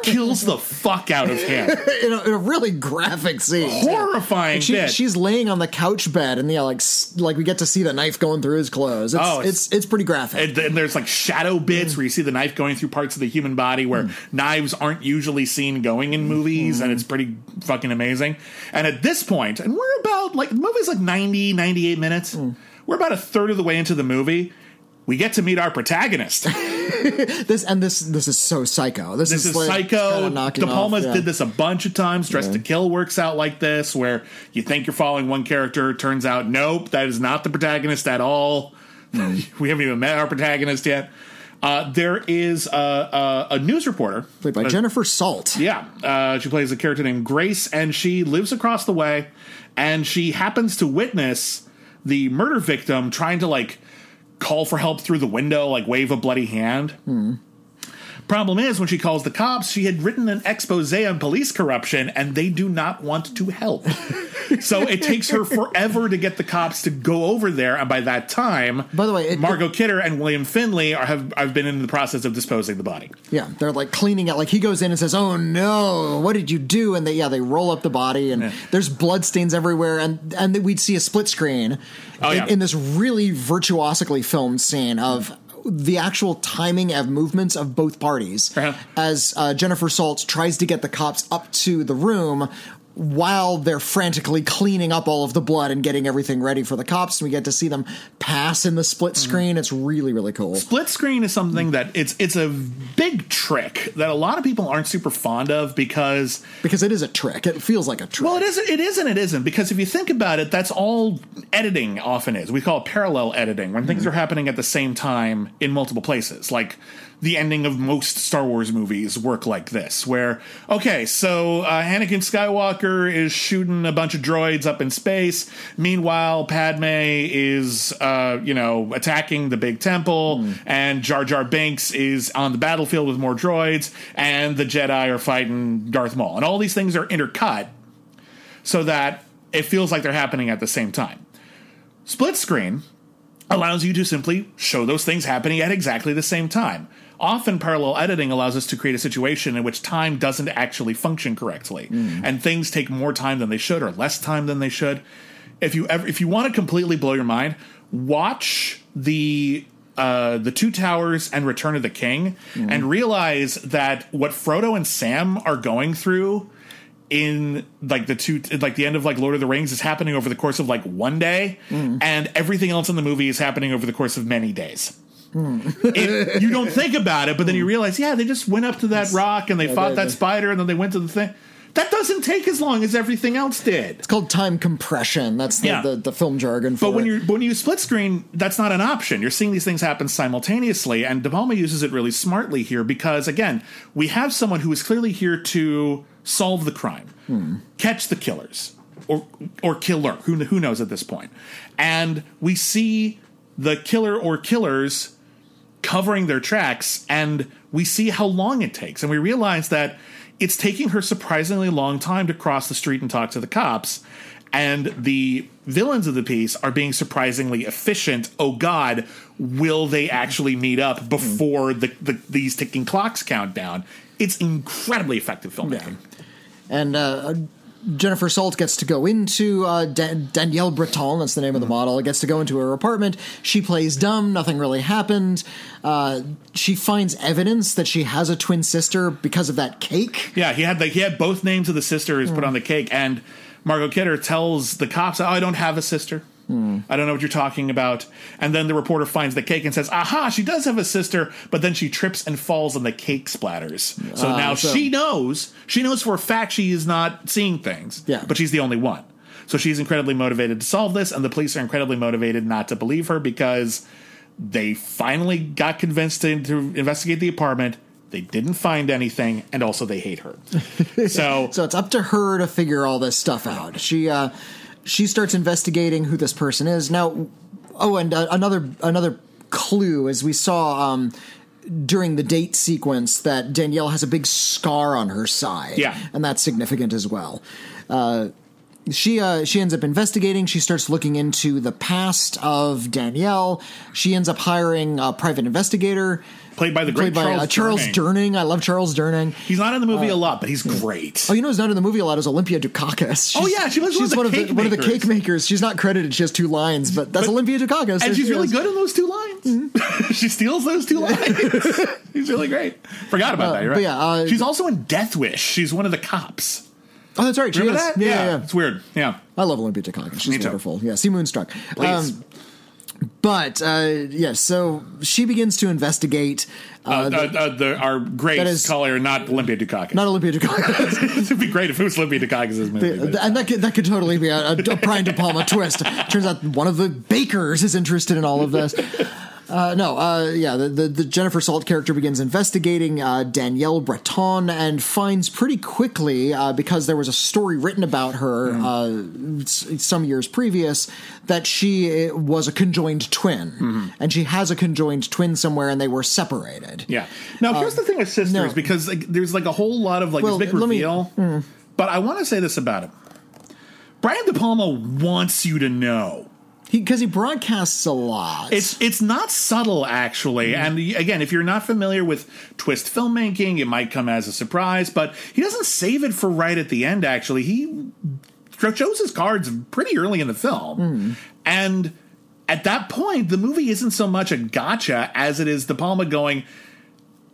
kills the fuck out of him. In a, in a really graphic scene. Horrifying She, bit. she's laying on the couch bed, and yeah, like like we get to see the knife going through his clothes. It's Oh, it's, it's- it's pretty graphic. And then there's like shadow bits where you see the knife going through parts of the human body where knives aren't usually seen going in movies, and it's pretty fucking amazing. And at this point, and we're about like the movie's like 90, 98 minutes. We're about a third of the way into the movie. We get to meet our protagonist. this and this this is so psycho. This, This is like, Psycho. De Palma yeah. did this a bunch of times. Dressed to Kill works out like this, where you think you're following one character, turns out nope, that is not the protagonist at all. Hmm. we haven't even met our protagonist yet. Uh, there is a, a, a news reporter played by Uh, Jennifer Salt. yeah, uh, she plays a character named Grace, and she lives across the way, and she happens to witness the murder victim trying to like call for help through the window, like wave a bloody hand. Problem is, when she calls the cops, she had written an expose on police corruption, and they do not want to help. so it takes her forever to get the cops to go over there, and by that time, By the way, it- Margot Kidder and William Finley are, have have been in the process of disposing the body. Yeah, they're like cleaning out. Like he goes in and says, "Oh no, what did you do?" And they yeah they roll up the body and there's blood stains everywhere. And and we'd see a split screen Oh, in, yeah. in this really virtuosically filmed scene of the actual timing of movements of both parties Uh-huh. as uh, Jennifer Salt tries to get the cops up to the room. While they're frantically cleaning up all of the blood and getting everything ready for the cops, and we get to see them pass in the split Mm-hmm. screen. It's really, really cool. split screen is something that it's it's a big trick that a lot of people aren't super fond of because because it is a trick. It feels like a trick. well it isn't it isn't it isn't because if you think about it that's all editing often is we call it parallel editing when things are happening at the same time in multiple places like the ending of most Star Wars movies work like this where okay so uh, Anakin Skywalker is shooting a bunch of droids up in space meanwhile Padme is uh, you know attacking the big temple and Jar Jar Binks is on the battlefield with more droids and the Jedi are fighting Darth Maul and all these things are intercut so that it feels like they're happening at the same time. Split screen allows you to simply show those things happening at exactly the same time. Often, parallel editing allows us to create a situation in which time doesn't actually function correctly, hmm. and things take more time than they should, or less time than they should. If you ever, if you want to completely blow your mind, watch the uh, the Two Towers and Return of the King, hmm. and realize that what Frodo and Sam are going through in like the two like the end of like Lord of the Rings is happening over the course of like one day hmm. and everything else in the movie is happening over the course of many days. Mm. It- you don't think about it, but then you realize, yeah, they just went up to that rock and they fought they- that spider and then they went to the thing. That doesn't take as long as everything else did. It's called time compression. That's the, Yeah. the, the film jargon for But when you when you split screen, that's not an option. You're seeing these things happen simultaneously, and De Palma uses it really smartly here because again, we have someone who is clearly here to solve the crime, catch the killers, or or killer. Who who knows at this point? And we see the killer or killers covering their tracks, and we see how long it takes, and we realize that it's taking her surprisingly long time to cross the street and talk to the cops. And the villains of the piece are being surprisingly efficient. Oh God, will they actually meet up before the, the these ticking clocks count down? It's incredibly effective filmmaking. and uh, Jennifer Salt gets to go into uh, Da- Danielle Breton. That's the name of the model. Gets to go into her apartment. She plays dumb. Nothing really happened. Uh, she finds evidence that she has a twin sister because of that cake. Yeah, he had the, he had both names of the sisters put on the cake, and Margot Kidder tells the cops, "Oh, I don't have a sister. I don't know what you're talking about." And then the reporter finds the cake and says, "Aha, she does have a sister," but then she trips and falls, and the cake splatters. So Ah, now so- she knows. She knows for a fact she is not seeing things. Yeah. but she's the only one. So she's incredibly motivated to solve this, and the police are incredibly motivated not to believe her because they finally got convinced to, to investigate the apartment. They didn't find anything, and also they hate her. so, So it's up to her to figure all this stuff out. She uh, she starts investigating who this person is now. Oh, and uh, another another clue as we saw um, during the date sequence that Danielle has a big scar on her side. Yeah. and that's significant as well. Uh, she uh, she ends up investigating. She starts looking into the past of Danielle. She ends up hiring a private investigator played by the great played by Charles, uh, Charles Durning. Durning. I love Charles Durning. He's not in the movie a lot, but he's great. Oh, you know who's not in the movie a lot is Olympia Dukakis. She's, Oh, yeah, she was one she's of the one of cake the one of the makers. cake makers. She's not credited. She has two lines, but that's But- Olympia Dukakis. and she's She really is. good in those two lines. she steals those two lines. she's really great. Forgot about that. You're but yeah, uh, she's also in Death Wish. She's one of the cops. Oh, that's right. She Remember is. that? Yeah, yeah, yeah. It's weird. Yeah. I love Olympia Dukakis. She's Me too. wonderful. Yeah, see Moonstruck. Please. Um, but uh, yeah, so she begins to investigate. Uh, Uh, the, uh, the, our great that is- caller, not Olympia Dukakis. not Olympia Dukakis, It'd be great if it was Olympia Dukakis' movie. but- and that could, that could totally be a, a, a Brian De Palma twist. Turns out one of the bakers is interested in all of this. Uh, no, uh, yeah, the, the, the Jennifer Salt character begins investigating uh, Danielle Breton and finds pretty quickly, uh, because there was a story written about her uh, some years previous, that she uh, was a conjoined twin. And she has a conjoined twin somewhere, and they were separated. Yeah. Now here's the thing with sisters no. because like, there's like a whole lot of like Well, this big let me- reveal. But I want to say this about him. Brian De Palma wants you to know. Because he, broadcasts a lot. It's it's not subtle actually, mm-hmm. and again, if you're not familiar with twist filmmaking, it might come as a surprise. But he doesn't save it for right at the end. Actually, he shows his cards pretty early in the film, mm. and at that point, the movie isn't so much a gotcha as it is De Palma going,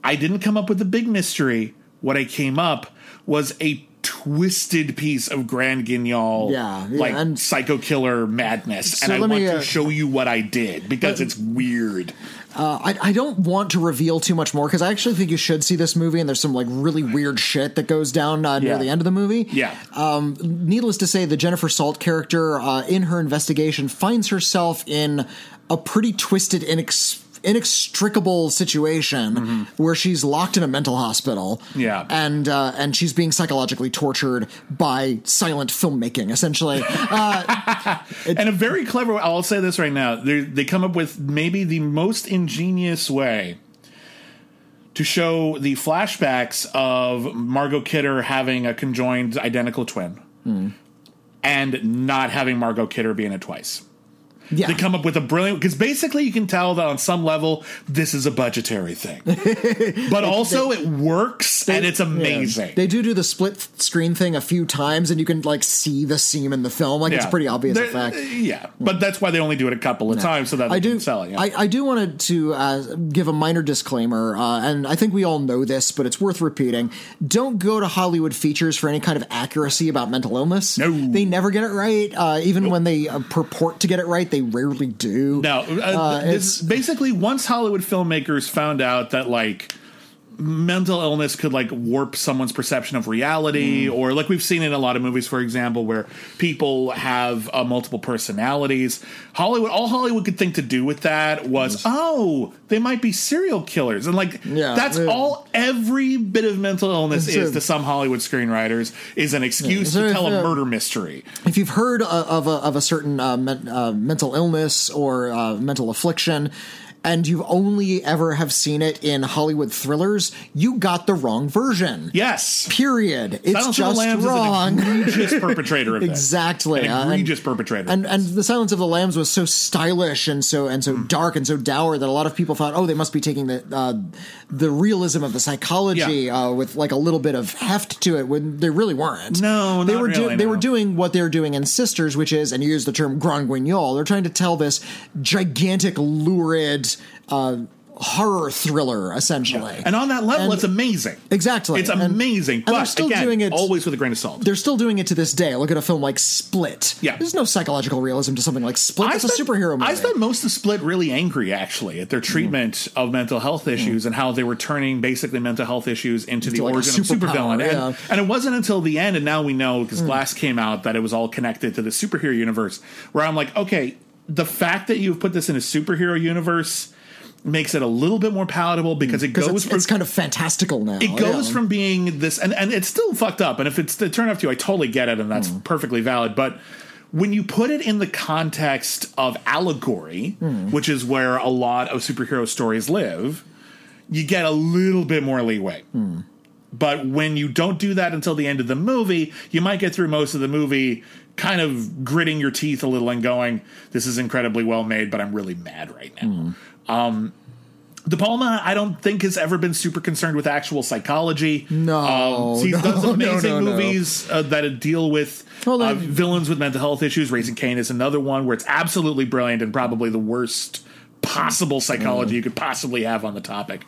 "I didn't come up with the big mystery. What I came up was a." Twisted piece of Grand Guignol, Yeah, yeah, like and- psycho killer madness, So and I want me, to uh, show you what I did because it's weird. Uh, I, I don't want to reveal too much more because I actually think you should see this movie, and there's some like really weird shit that goes down uh, near Yeah. the end of the movie. Yeah. Um, needless to say, the Jennifer Salt character uh, in her investigation finds herself in a pretty twisted, inex- inextricable situation where she's locked in a mental hospital. Mm-hmm. Yeah. and uh, and she's being psychologically tortured by silent filmmaking, essentially. Uh, and a very clever. I'll say this right now. They they come up with maybe the most ingenious way to show the flashbacks of Margot Kidder having a conjoined identical twin, and not having Margot Kidder be in it twice. Yeah, They come up with a brilliant because basically you can tell that on some level this is a budgetary thing, but also it works and it's amazing. They do do the split screen thing a few times, and you can like see the seam in the film. Like it's pretty obvious They're- effect. Yeah, but that's why they only do it a couple of times so that they I do. can sell it. Yeah. I, I do want to uh, give a minor disclaimer, uh, and I think we all know this, but it's worth repeating. Don't go to Hollywood features for any kind of accuracy about mental illness. No. they never get it right. Uh, even when they uh, purport to get it right, they rarely do. No, uh, this, basically, once Hollywood filmmakers found out that like mental illness could like warp someone's perception of reality, Mm. or like we've seen in a lot of movies, for example, where people have uh, multiple personalities. Hollywood, all Hollywood could think to do with that was, oh, they might be serial killers, and like Yeah, that's yeah. all. Every bit of mental illness It's is a- to some Hollywood screenwriters is an excuse So to if, tell a murder mystery. if you've heard uh, of a, of a certain uh, men, uh, mental illness or uh, mental affliction and you've only ever have seen it in Hollywood thrillers, you got the wrong version. Yes. Period. It's Silence of the just Lambs wrong. is an egregious perpetrator of. Exactly. An Uh, and- egregious perpetrator. and and the Silence of the Lambs was so stylish and so and Mm. so dark and so dour that a lot of people thought, oh, they must be taking the uh, the realism of the psychology Yeah. uh, with like a little bit of heft to it when they really weren't. No, they were really, they no. were doing what they were doing in Sisters, which is, and you use the term grand guignol. They're trying to tell this gigantic, lurid. Uh, horror thriller essentially and on that level, And- it's amazing. exactly It's amazing. and but they're still again, doing it always with a grain of salt. they're still doing it to this day. Look at a film like Split. Yeah. There's no psychological realism to something like Split. It's a superhero movie. I spent most of Split really angry, actually, at their Mm. treatment of mental health issues and how they were turning basically mental health issues into the like origin of supervillain. yeah. Mm. And, and it wasn't until the end, and now we know because Glass came out that it was all connected to the superhero universe. Where I'm like, okay, the fact that you've put this in a superhero universe makes it a little bit more palatable because it goes it's, from it's kind of fantastical now. it goes yeah. from being this and, and it's still fucked up and if it's to turn up to you i totally get it and that's Hmm. perfectly valid but when you put it in the context of allegory Hmm. which is where a lot of superhero stories live you get a little bit more leeway Hmm. but when you don't do that until the end of the movie you might get through most of the movie kind of gritting your teeth a little and going this is incredibly well made but i'm really mad right now Hmm. Um, De Palma, I don't think has ever been super concerned with actual psychology. No, um, he's done some no, no, amazing no, no. movies uh, that deal with Well, uh, villains with mental health issues. Raising Cain is another one where it's absolutely brilliant and probably the worst possible psychology you could possibly have on the topic.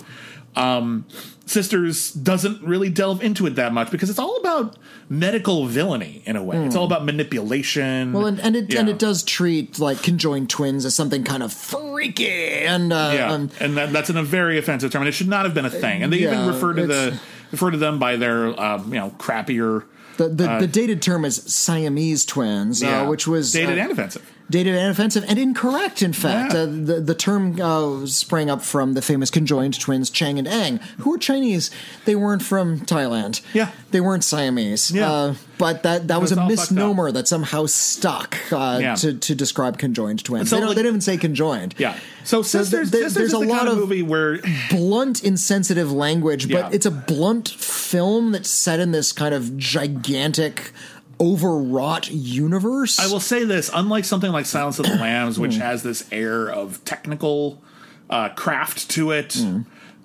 Um, Sisters doesn't really delve into it that much because it's all about medical villainy in a way. It's all about manipulation. Hmm. Well, and, and it and it does treat like conjoined twins as something kind of freaky and uh, Yeah, um, and that, that's in a very offensive term, and it should not have been a thing. And they Yeah, even refer to the refer to them by their um, you know crappier, the the, the dated term is Siamese twins, yeah, uh, which was dated uh, and offensive. Dated and offensive and incorrect. In fact, Yeah. uh, the the term uh, sprang up from the famous conjoined twins Chang and Eng, who were Chinese. They weren't from Thailand. Yeah. they weren't Siamese. Yeah. Uh, but that that was was a all fucked up. misnomer that somehow stuck uh, Yeah. to to describe conjoined twins. So, they, don't, like- they didn't even say conjoined. Yeah. So sisters, sisters there's is a the lot kind of of- movie where blunt, insensitive language, but Yeah. it's a blunt film that's set in this kind of gigantic, overwrought universe. I will say this: unlike something like Silence of the Lambs, which has this air of technical uh, craft to it,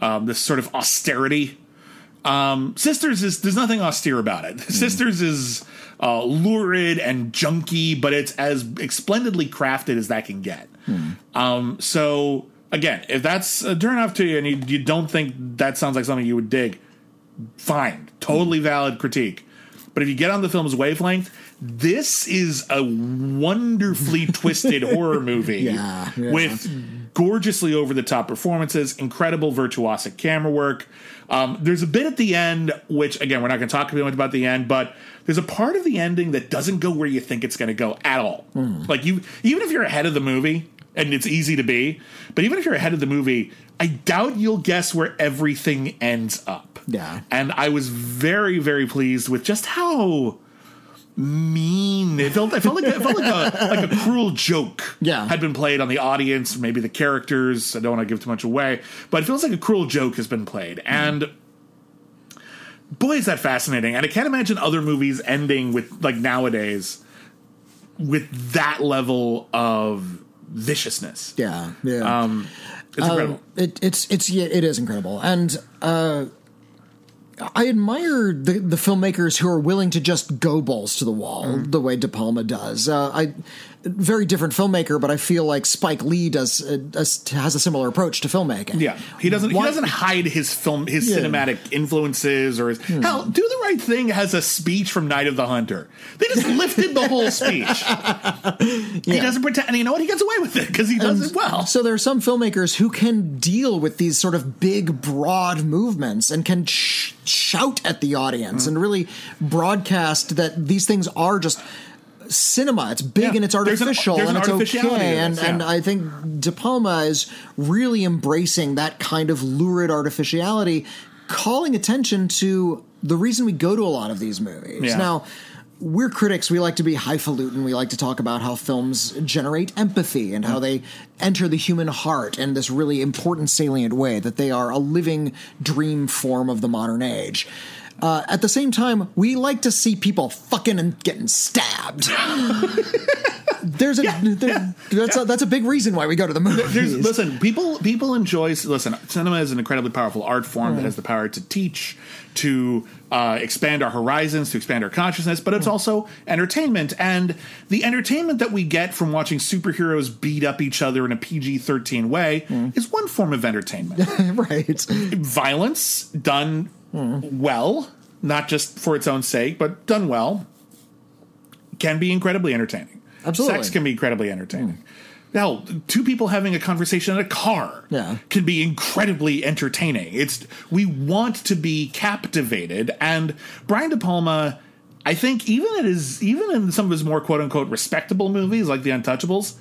um, this sort of austerity. Um, Sisters is there's nothing austere about it. Sisters is uh, lurid and junky, but it's as splendidly crafted as that can get. Um, so again, if that's a turn off to you and you, you don't think that sounds like something you would dig, fine, totally valid critique. But if you get on the film's wavelength, this is a wonderfully twisted horror movie Yeah, yeah. with gorgeously over the top performances, incredible virtuosic camera work. Um, there's a bit at the end, which again, we're not going to talk too much about the end, but there's a part of the ending that doesn't go where you think it's going to go at all. Hmm. Like you, even if you're ahead of the movie, and it's easy to be, but even if you're ahead of the movie, I doubt you'll guess where everything ends up. Yeah. And I was very, very pleased with just how mean it felt. I felt like it felt like a like a cruel joke. Yeah. had been played on the audience, maybe the characters. I don't want to give too much away, but it feels like a cruel joke has been played. And boy, is that fascinating! And I can't imagine other movies ending with like nowadays with that level of viciousness. yeah, yeah. Um, it's incredible. it, it's it's yeah, it is incredible, and uh, I admire the the filmmakers who are willing to just go balls to the wall Mm. the way De Palma does. Uh, I very different filmmaker, but I feel like Spike Lee does uh, has a similar approach to filmmaking. Yeah, he doesn't. Why- He doesn't hide his film, his Yeah. Hmm. cinematic influences, or his hell. Do the right thing has a speech from Night of the Hunter. They just lifted the whole speech. He doesn't pretend, and you know what? He gets away with it because he does it well. So there are some filmmakers who can deal with these sort of big, broad movements and can sh- shout at the audience Mm-hmm. and really broadcast that these things are just cinema. It's big Yeah. and it's There's an- artificial and an it's okay. And this, and. I think De Palma is really embracing that kind of lurid artificiality, calling attention to the reason we go to a lot of these movies. Yeah. Now we're critics. We like to be highfalutin. We like to talk about how films generate empathy and how mm. they enter the human heart in this really important, salient way, that they are a living dream form of the modern age. Uh, at the same time, we like to see people fucking and getting stabbed. There's a there, that's a that's a big reason why we go to the movies. There's, listen, people people enjoy. Listen, cinema is an incredibly powerful art form that has the power to teach, to uh, expand our horizons, to expand our consciousness, but it's also entertainment. And the entertainment that we get from watching superheroes beat up each other in a PG thirteen way is one form of entertainment. right. Violence done well, not just for its own sake, but done well, can be incredibly entertaining. Absolutely. Sex can be incredibly entertaining. Now, two people having a conversation in a car Yeah. can be incredibly entertaining. It's we want to be captivated, and Brian De Palma, I think, even in his even in some of his more quote unquote respectable movies like The Untouchables,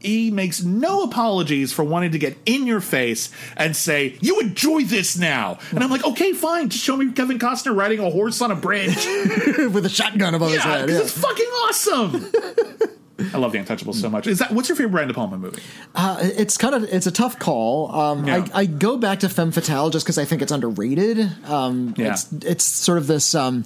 he makes no apologies for wanting to get in your face and say, "You enjoy this now," and I'm like, "Okay, fine, just show me Kevin Costner riding a horse on a bridge." With a shotgun above his Yeah, head. 'cause Yeah. it's fucking awesome. I love The Untouchables so much. Is that what's your favorite Brian De Palma movie? Uh, it's kind of it's a tough call. Um, Yeah. I, I go back to Femme Fatale just because I think it's underrated. Um, Yeah. It's it's sort of this um,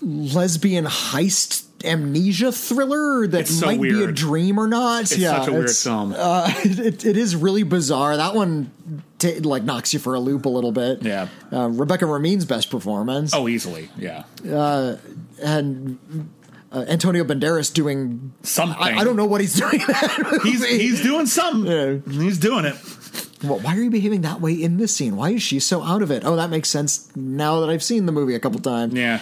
lesbian heist amnesia thriller that so might be a dream or not. It's yeah, such a weird it's, film. Uh, it, it is really bizarre. That one ta like knocks you for a loop a little bit. Yeah. Uh, Rebecca Romijn's best performance. oh, easily, yeah. and uh, Antonio Banderas doing Something. I, I don't know what he's doing. He's he's doing something. He's doing it. Well, why are you behaving that way in this scene? Why is she so out of it? Oh, that makes sense now that I've seen the movie a couple times. Yeah.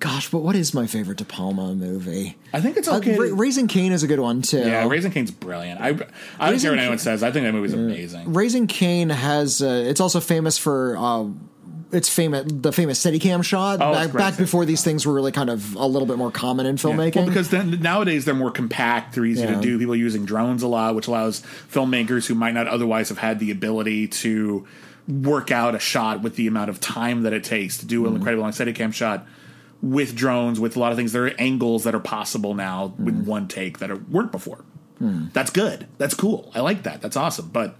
Gosh, but what is my favorite De Palma movie? I think it's Uh. Ra- Raising Cain is a good one too. yeah, Raising Cain's brilliant. I I don't care what anyone says. I think that movie's amazing. Raising Cain has. Uh, it's also famous for. Uh, it's famous the famous Steadicam shot Oh, back, back before these things were really kind of a little bit more common in filmmaking. Well, because then nowadays they're more compact, they're easy Yeah. to do. People are using drones a lot, which allows filmmakers who might not otherwise have had the ability to work out a shot with the amount of time that it takes to do an incredible long Steadicam shot with drones, with a lot of things. There are angles that are possible now with one take that are, weren't before. That's good. That's cool. I like that. That's awesome. But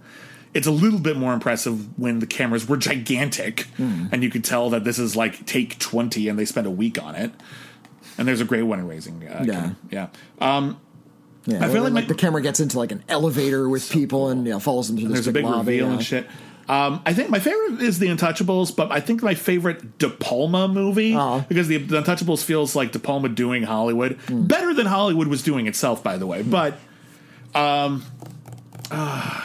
it's a little bit more impressive when the cameras were gigantic and you could tell that this is like take 20 and they spent a week on it. And there's a great one in Raising. Uh, Yeah. Cain. Yeah. Um, yeah, I feel where, like my- the camera gets into like an elevator with people and yeah, follows them through this there's a big lobby, reveal yeah. and shit. Um, I think my favorite is The Untouchables, but I think my favorite De Palma movie Uh-huh. because the, the Untouchables feels like De Palma doing Hollywood Hmm. better than Hollywood was doing itself, by the way. But um, uh,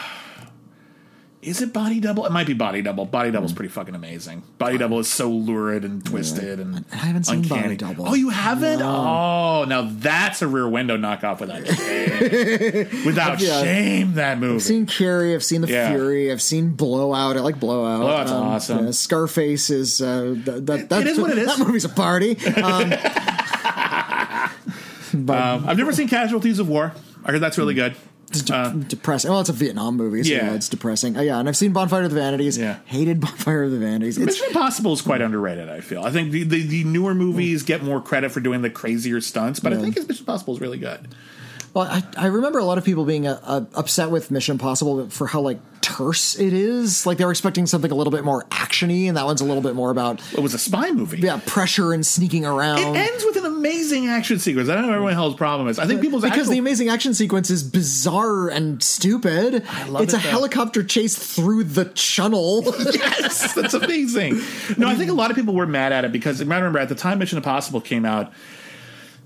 is it Body Double? It might be Body Double. Body Double's Hmm. pretty fucking amazing. Body Double is so lurid and twisted and I haven't seen Body uncanny. Double. Oh, you haven't? Oh, now that's a Rear Window knockoff without shame. without Yeah. shame, that movie. I've seen Carrie. I've seen The Yeah. Fury. I've seen Blowout. I like Blowout. Blowout's awesome. yeah, Scarface is uh, that, is what it is. That movie's a party. Um, but Um, I've never seen Casualties of War. I heard that's really good. It's de- uh, depressing. Well, it's a Vietnam movie, so yeah, Yeah. it's depressing. Uh, yeah, and I've seen Bonfire of the Vanities. Yeah. hated Bonfire of the Vanities. It's Mission Impossible is quite underrated. I feel. I think the, the, the newer movies get more credit for doing the crazier stunts, but I think Mission Impossible is really good. Well, I, I remember a lot of people being uh, uh, upset with Mission Impossible for how like terse it is. Like they were expecting something a little bit more actiony, and that one's a little bit more about It was a spy movie. yeah pressure and sneaking around. It ends with an amazing action sequence. I don't know what everyone hell's problem is. I think people's because actual, the amazing action sequence is bizarre and stupid. I love it's it, a though. helicopter chase through the channel. yes, that's amazing. No, I think a lot of people were mad at it because I remember at the time Mission Impossible came out,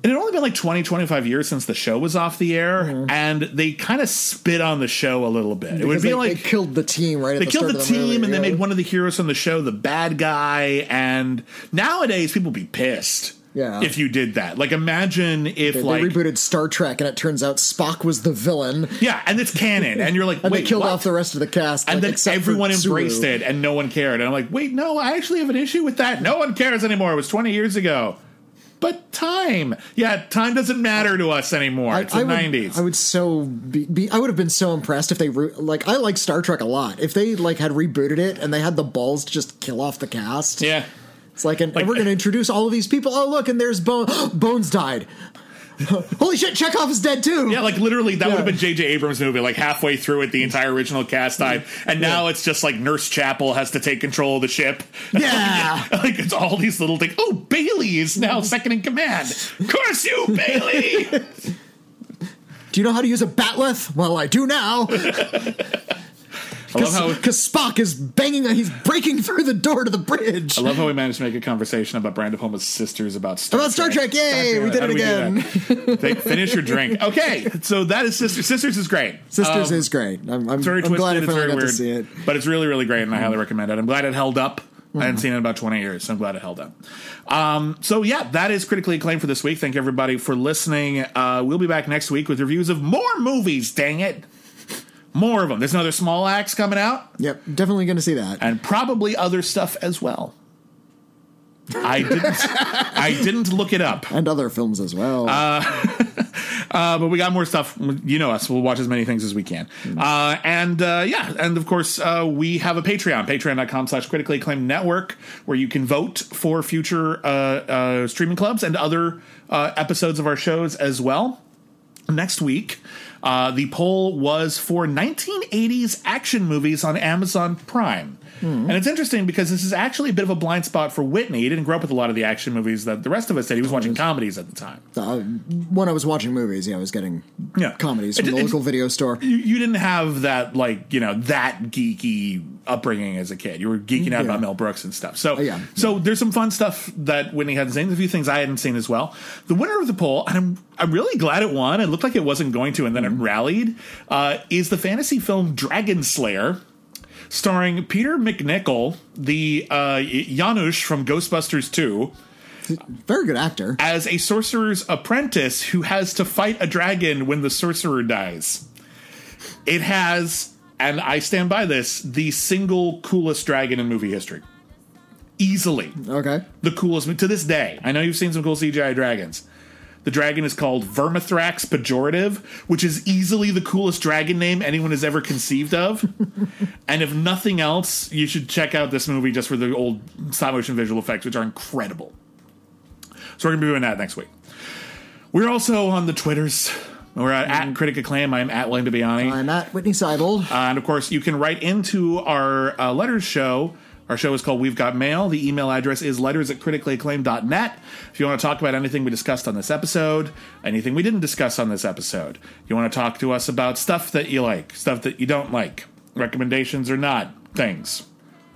it had only been like 20, 25 years since the show was off the air, Mm-hmm. and they kind of spit on the show a little bit. it would be they, like they killed the team right. At they the killed the the team movie, and they made one of the heroes on the show the bad guy and nowadays people be pissed Yeah. if you did that like imagine if They, like they rebooted Star Trek, and it turns out Spock was the villain, yeah and it's canon and you're like and wait they killed what? off the rest of the cast. and like, then everyone embraced it and no one cared and i'm like wait no i actually have an issue with that no one cares anymore it was 20 years ago but time yeah time doesn't matter to us anymore it's the 90s I would so be, be. I would have been so impressed if they re- like. I like Star Trek a lot. If they like had rebooted it and they had the balls to just kill off the cast. yeah It's like, and Like- we're going to introduce all of these people. Oh, look, and there's Bone. Bones died. Holy shit, Chekhov is dead too. Yeah, like literally, that would have been J.J. Abrams' movie. Like halfway through it, the entire original cast died, and now it's just like Nurse Chapel has to take control of the ship. Yeah. like it's all these little things. Oh, Bailey is now mm. second in command. Curse you, Bailey! Do you know how to use a bat'leth? Well, I do now. I love how Because Spock is banging, he's breaking through the door to the bridge. I love how we managed to make a conversation about Brian De Palma's sisters about Star About Star Trek, yay, we did it again. that? Finish your drink. Okay, so that is Sisters. Sisters is great. Sisters Um, is great. I'm, I'm, It's very I'm glad I it's finally very got weird, to see it. but it's really, really great, and I highly recommend it. I'm glad it held up. I hadn't seen it in about 20 years, so I'm glad it held up. Um, so yeah, that is critically acclaimed for this week. Thank everybody for listening. Uh, we'll be back next week with reviews of more movies. Dang it, more of them. There's another small axe coming out, Yep, definitely going to see that. and probably other stuff as well. I didn't. I didn't look it up. And other films as well. Uh, but we got more stuff. You know us. We'll watch as many things as we can. Uh, and uh, yeah, and of course, uh, we have a Patreon, patreon.com slash critically acclaimed network, where you can vote for future uh, uh, streaming clubs and other uh, episodes of our shows as well. Next week, uh, the poll was for 1980s action movies on Amazon Prime. And it's interesting because this is actually a bit of a blind spot for Whitney. He didn't grow up with a lot of the action movies that the rest of us did. He was watching comedies at the time. Uh, when I was watching movies, yeah, I was getting Yeah. comedies It- from the it- local video store. you, you didn't have that like you know that geeky upbringing as a kid. You were geeking out Yeah. about Mel Brooks and stuff. So Oh, yeah. so there's some fun stuff that Whitney hadn't seen. There's a few things I hadn't seen as well. The winner of the poll, and I'm I'm really glad it won. It looked like it wasn't going to, and then Mm-hmm. it rallied. Uh, is the fantasy film Dragon Slayer. Starring Peter MacNicol, the uh, Janosz from Ghostbusters 2, Very good actor. as a sorcerer's apprentice who has to fight a dragon when the sorcerer dies. It has, and I stand by this, the single coolest dragon in movie history. Easily Okay. the coolest to this day. I know you've seen some cool CGI dragons. The dragon is called Vermithrax Pejorative, which is easily the coolest dragon name anyone has ever conceived of. and if nothing else, you should check out this movie just for the old stop motion visual effects, which are incredible. So we're gonna be doing that next week. We're also on the Twitters. We're at, at Critic Acclaim. I'm at Lane Bibbiani. I'm at Whitney Seibold. Uh, and of course, you can write into our uh, letters show. Our show is called We've Got Mail. The email address is letters at criticallyacclaimed.net. If you want to talk about anything we discussed on this episode, anything we didn't discuss on this episode, you want to talk to us about stuff that you like, stuff that you don't like, recommendations or not, things,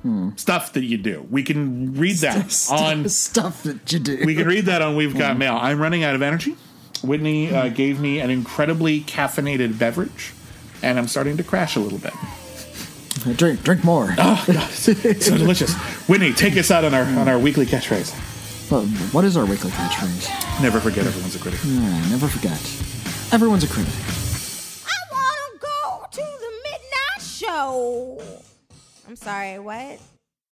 hmm. stuff that you do. We can read that on stuff that you do. we can read that on We've Got hmm. Mail. I'm running out of energy. Whitney uh, hmm. gave me an incredibly caffeinated beverage, and I'm starting to crash a little bit. Drink, drink more. Oh, God, so delicious. Whitney, take us out on our on our weekly catchphrase. Well, what is our weekly catchphrase? Never forget everyone's a critic. Yeah, never forget. Everyone's a critic. I wanna go to the midnight show. I'm sorry, what?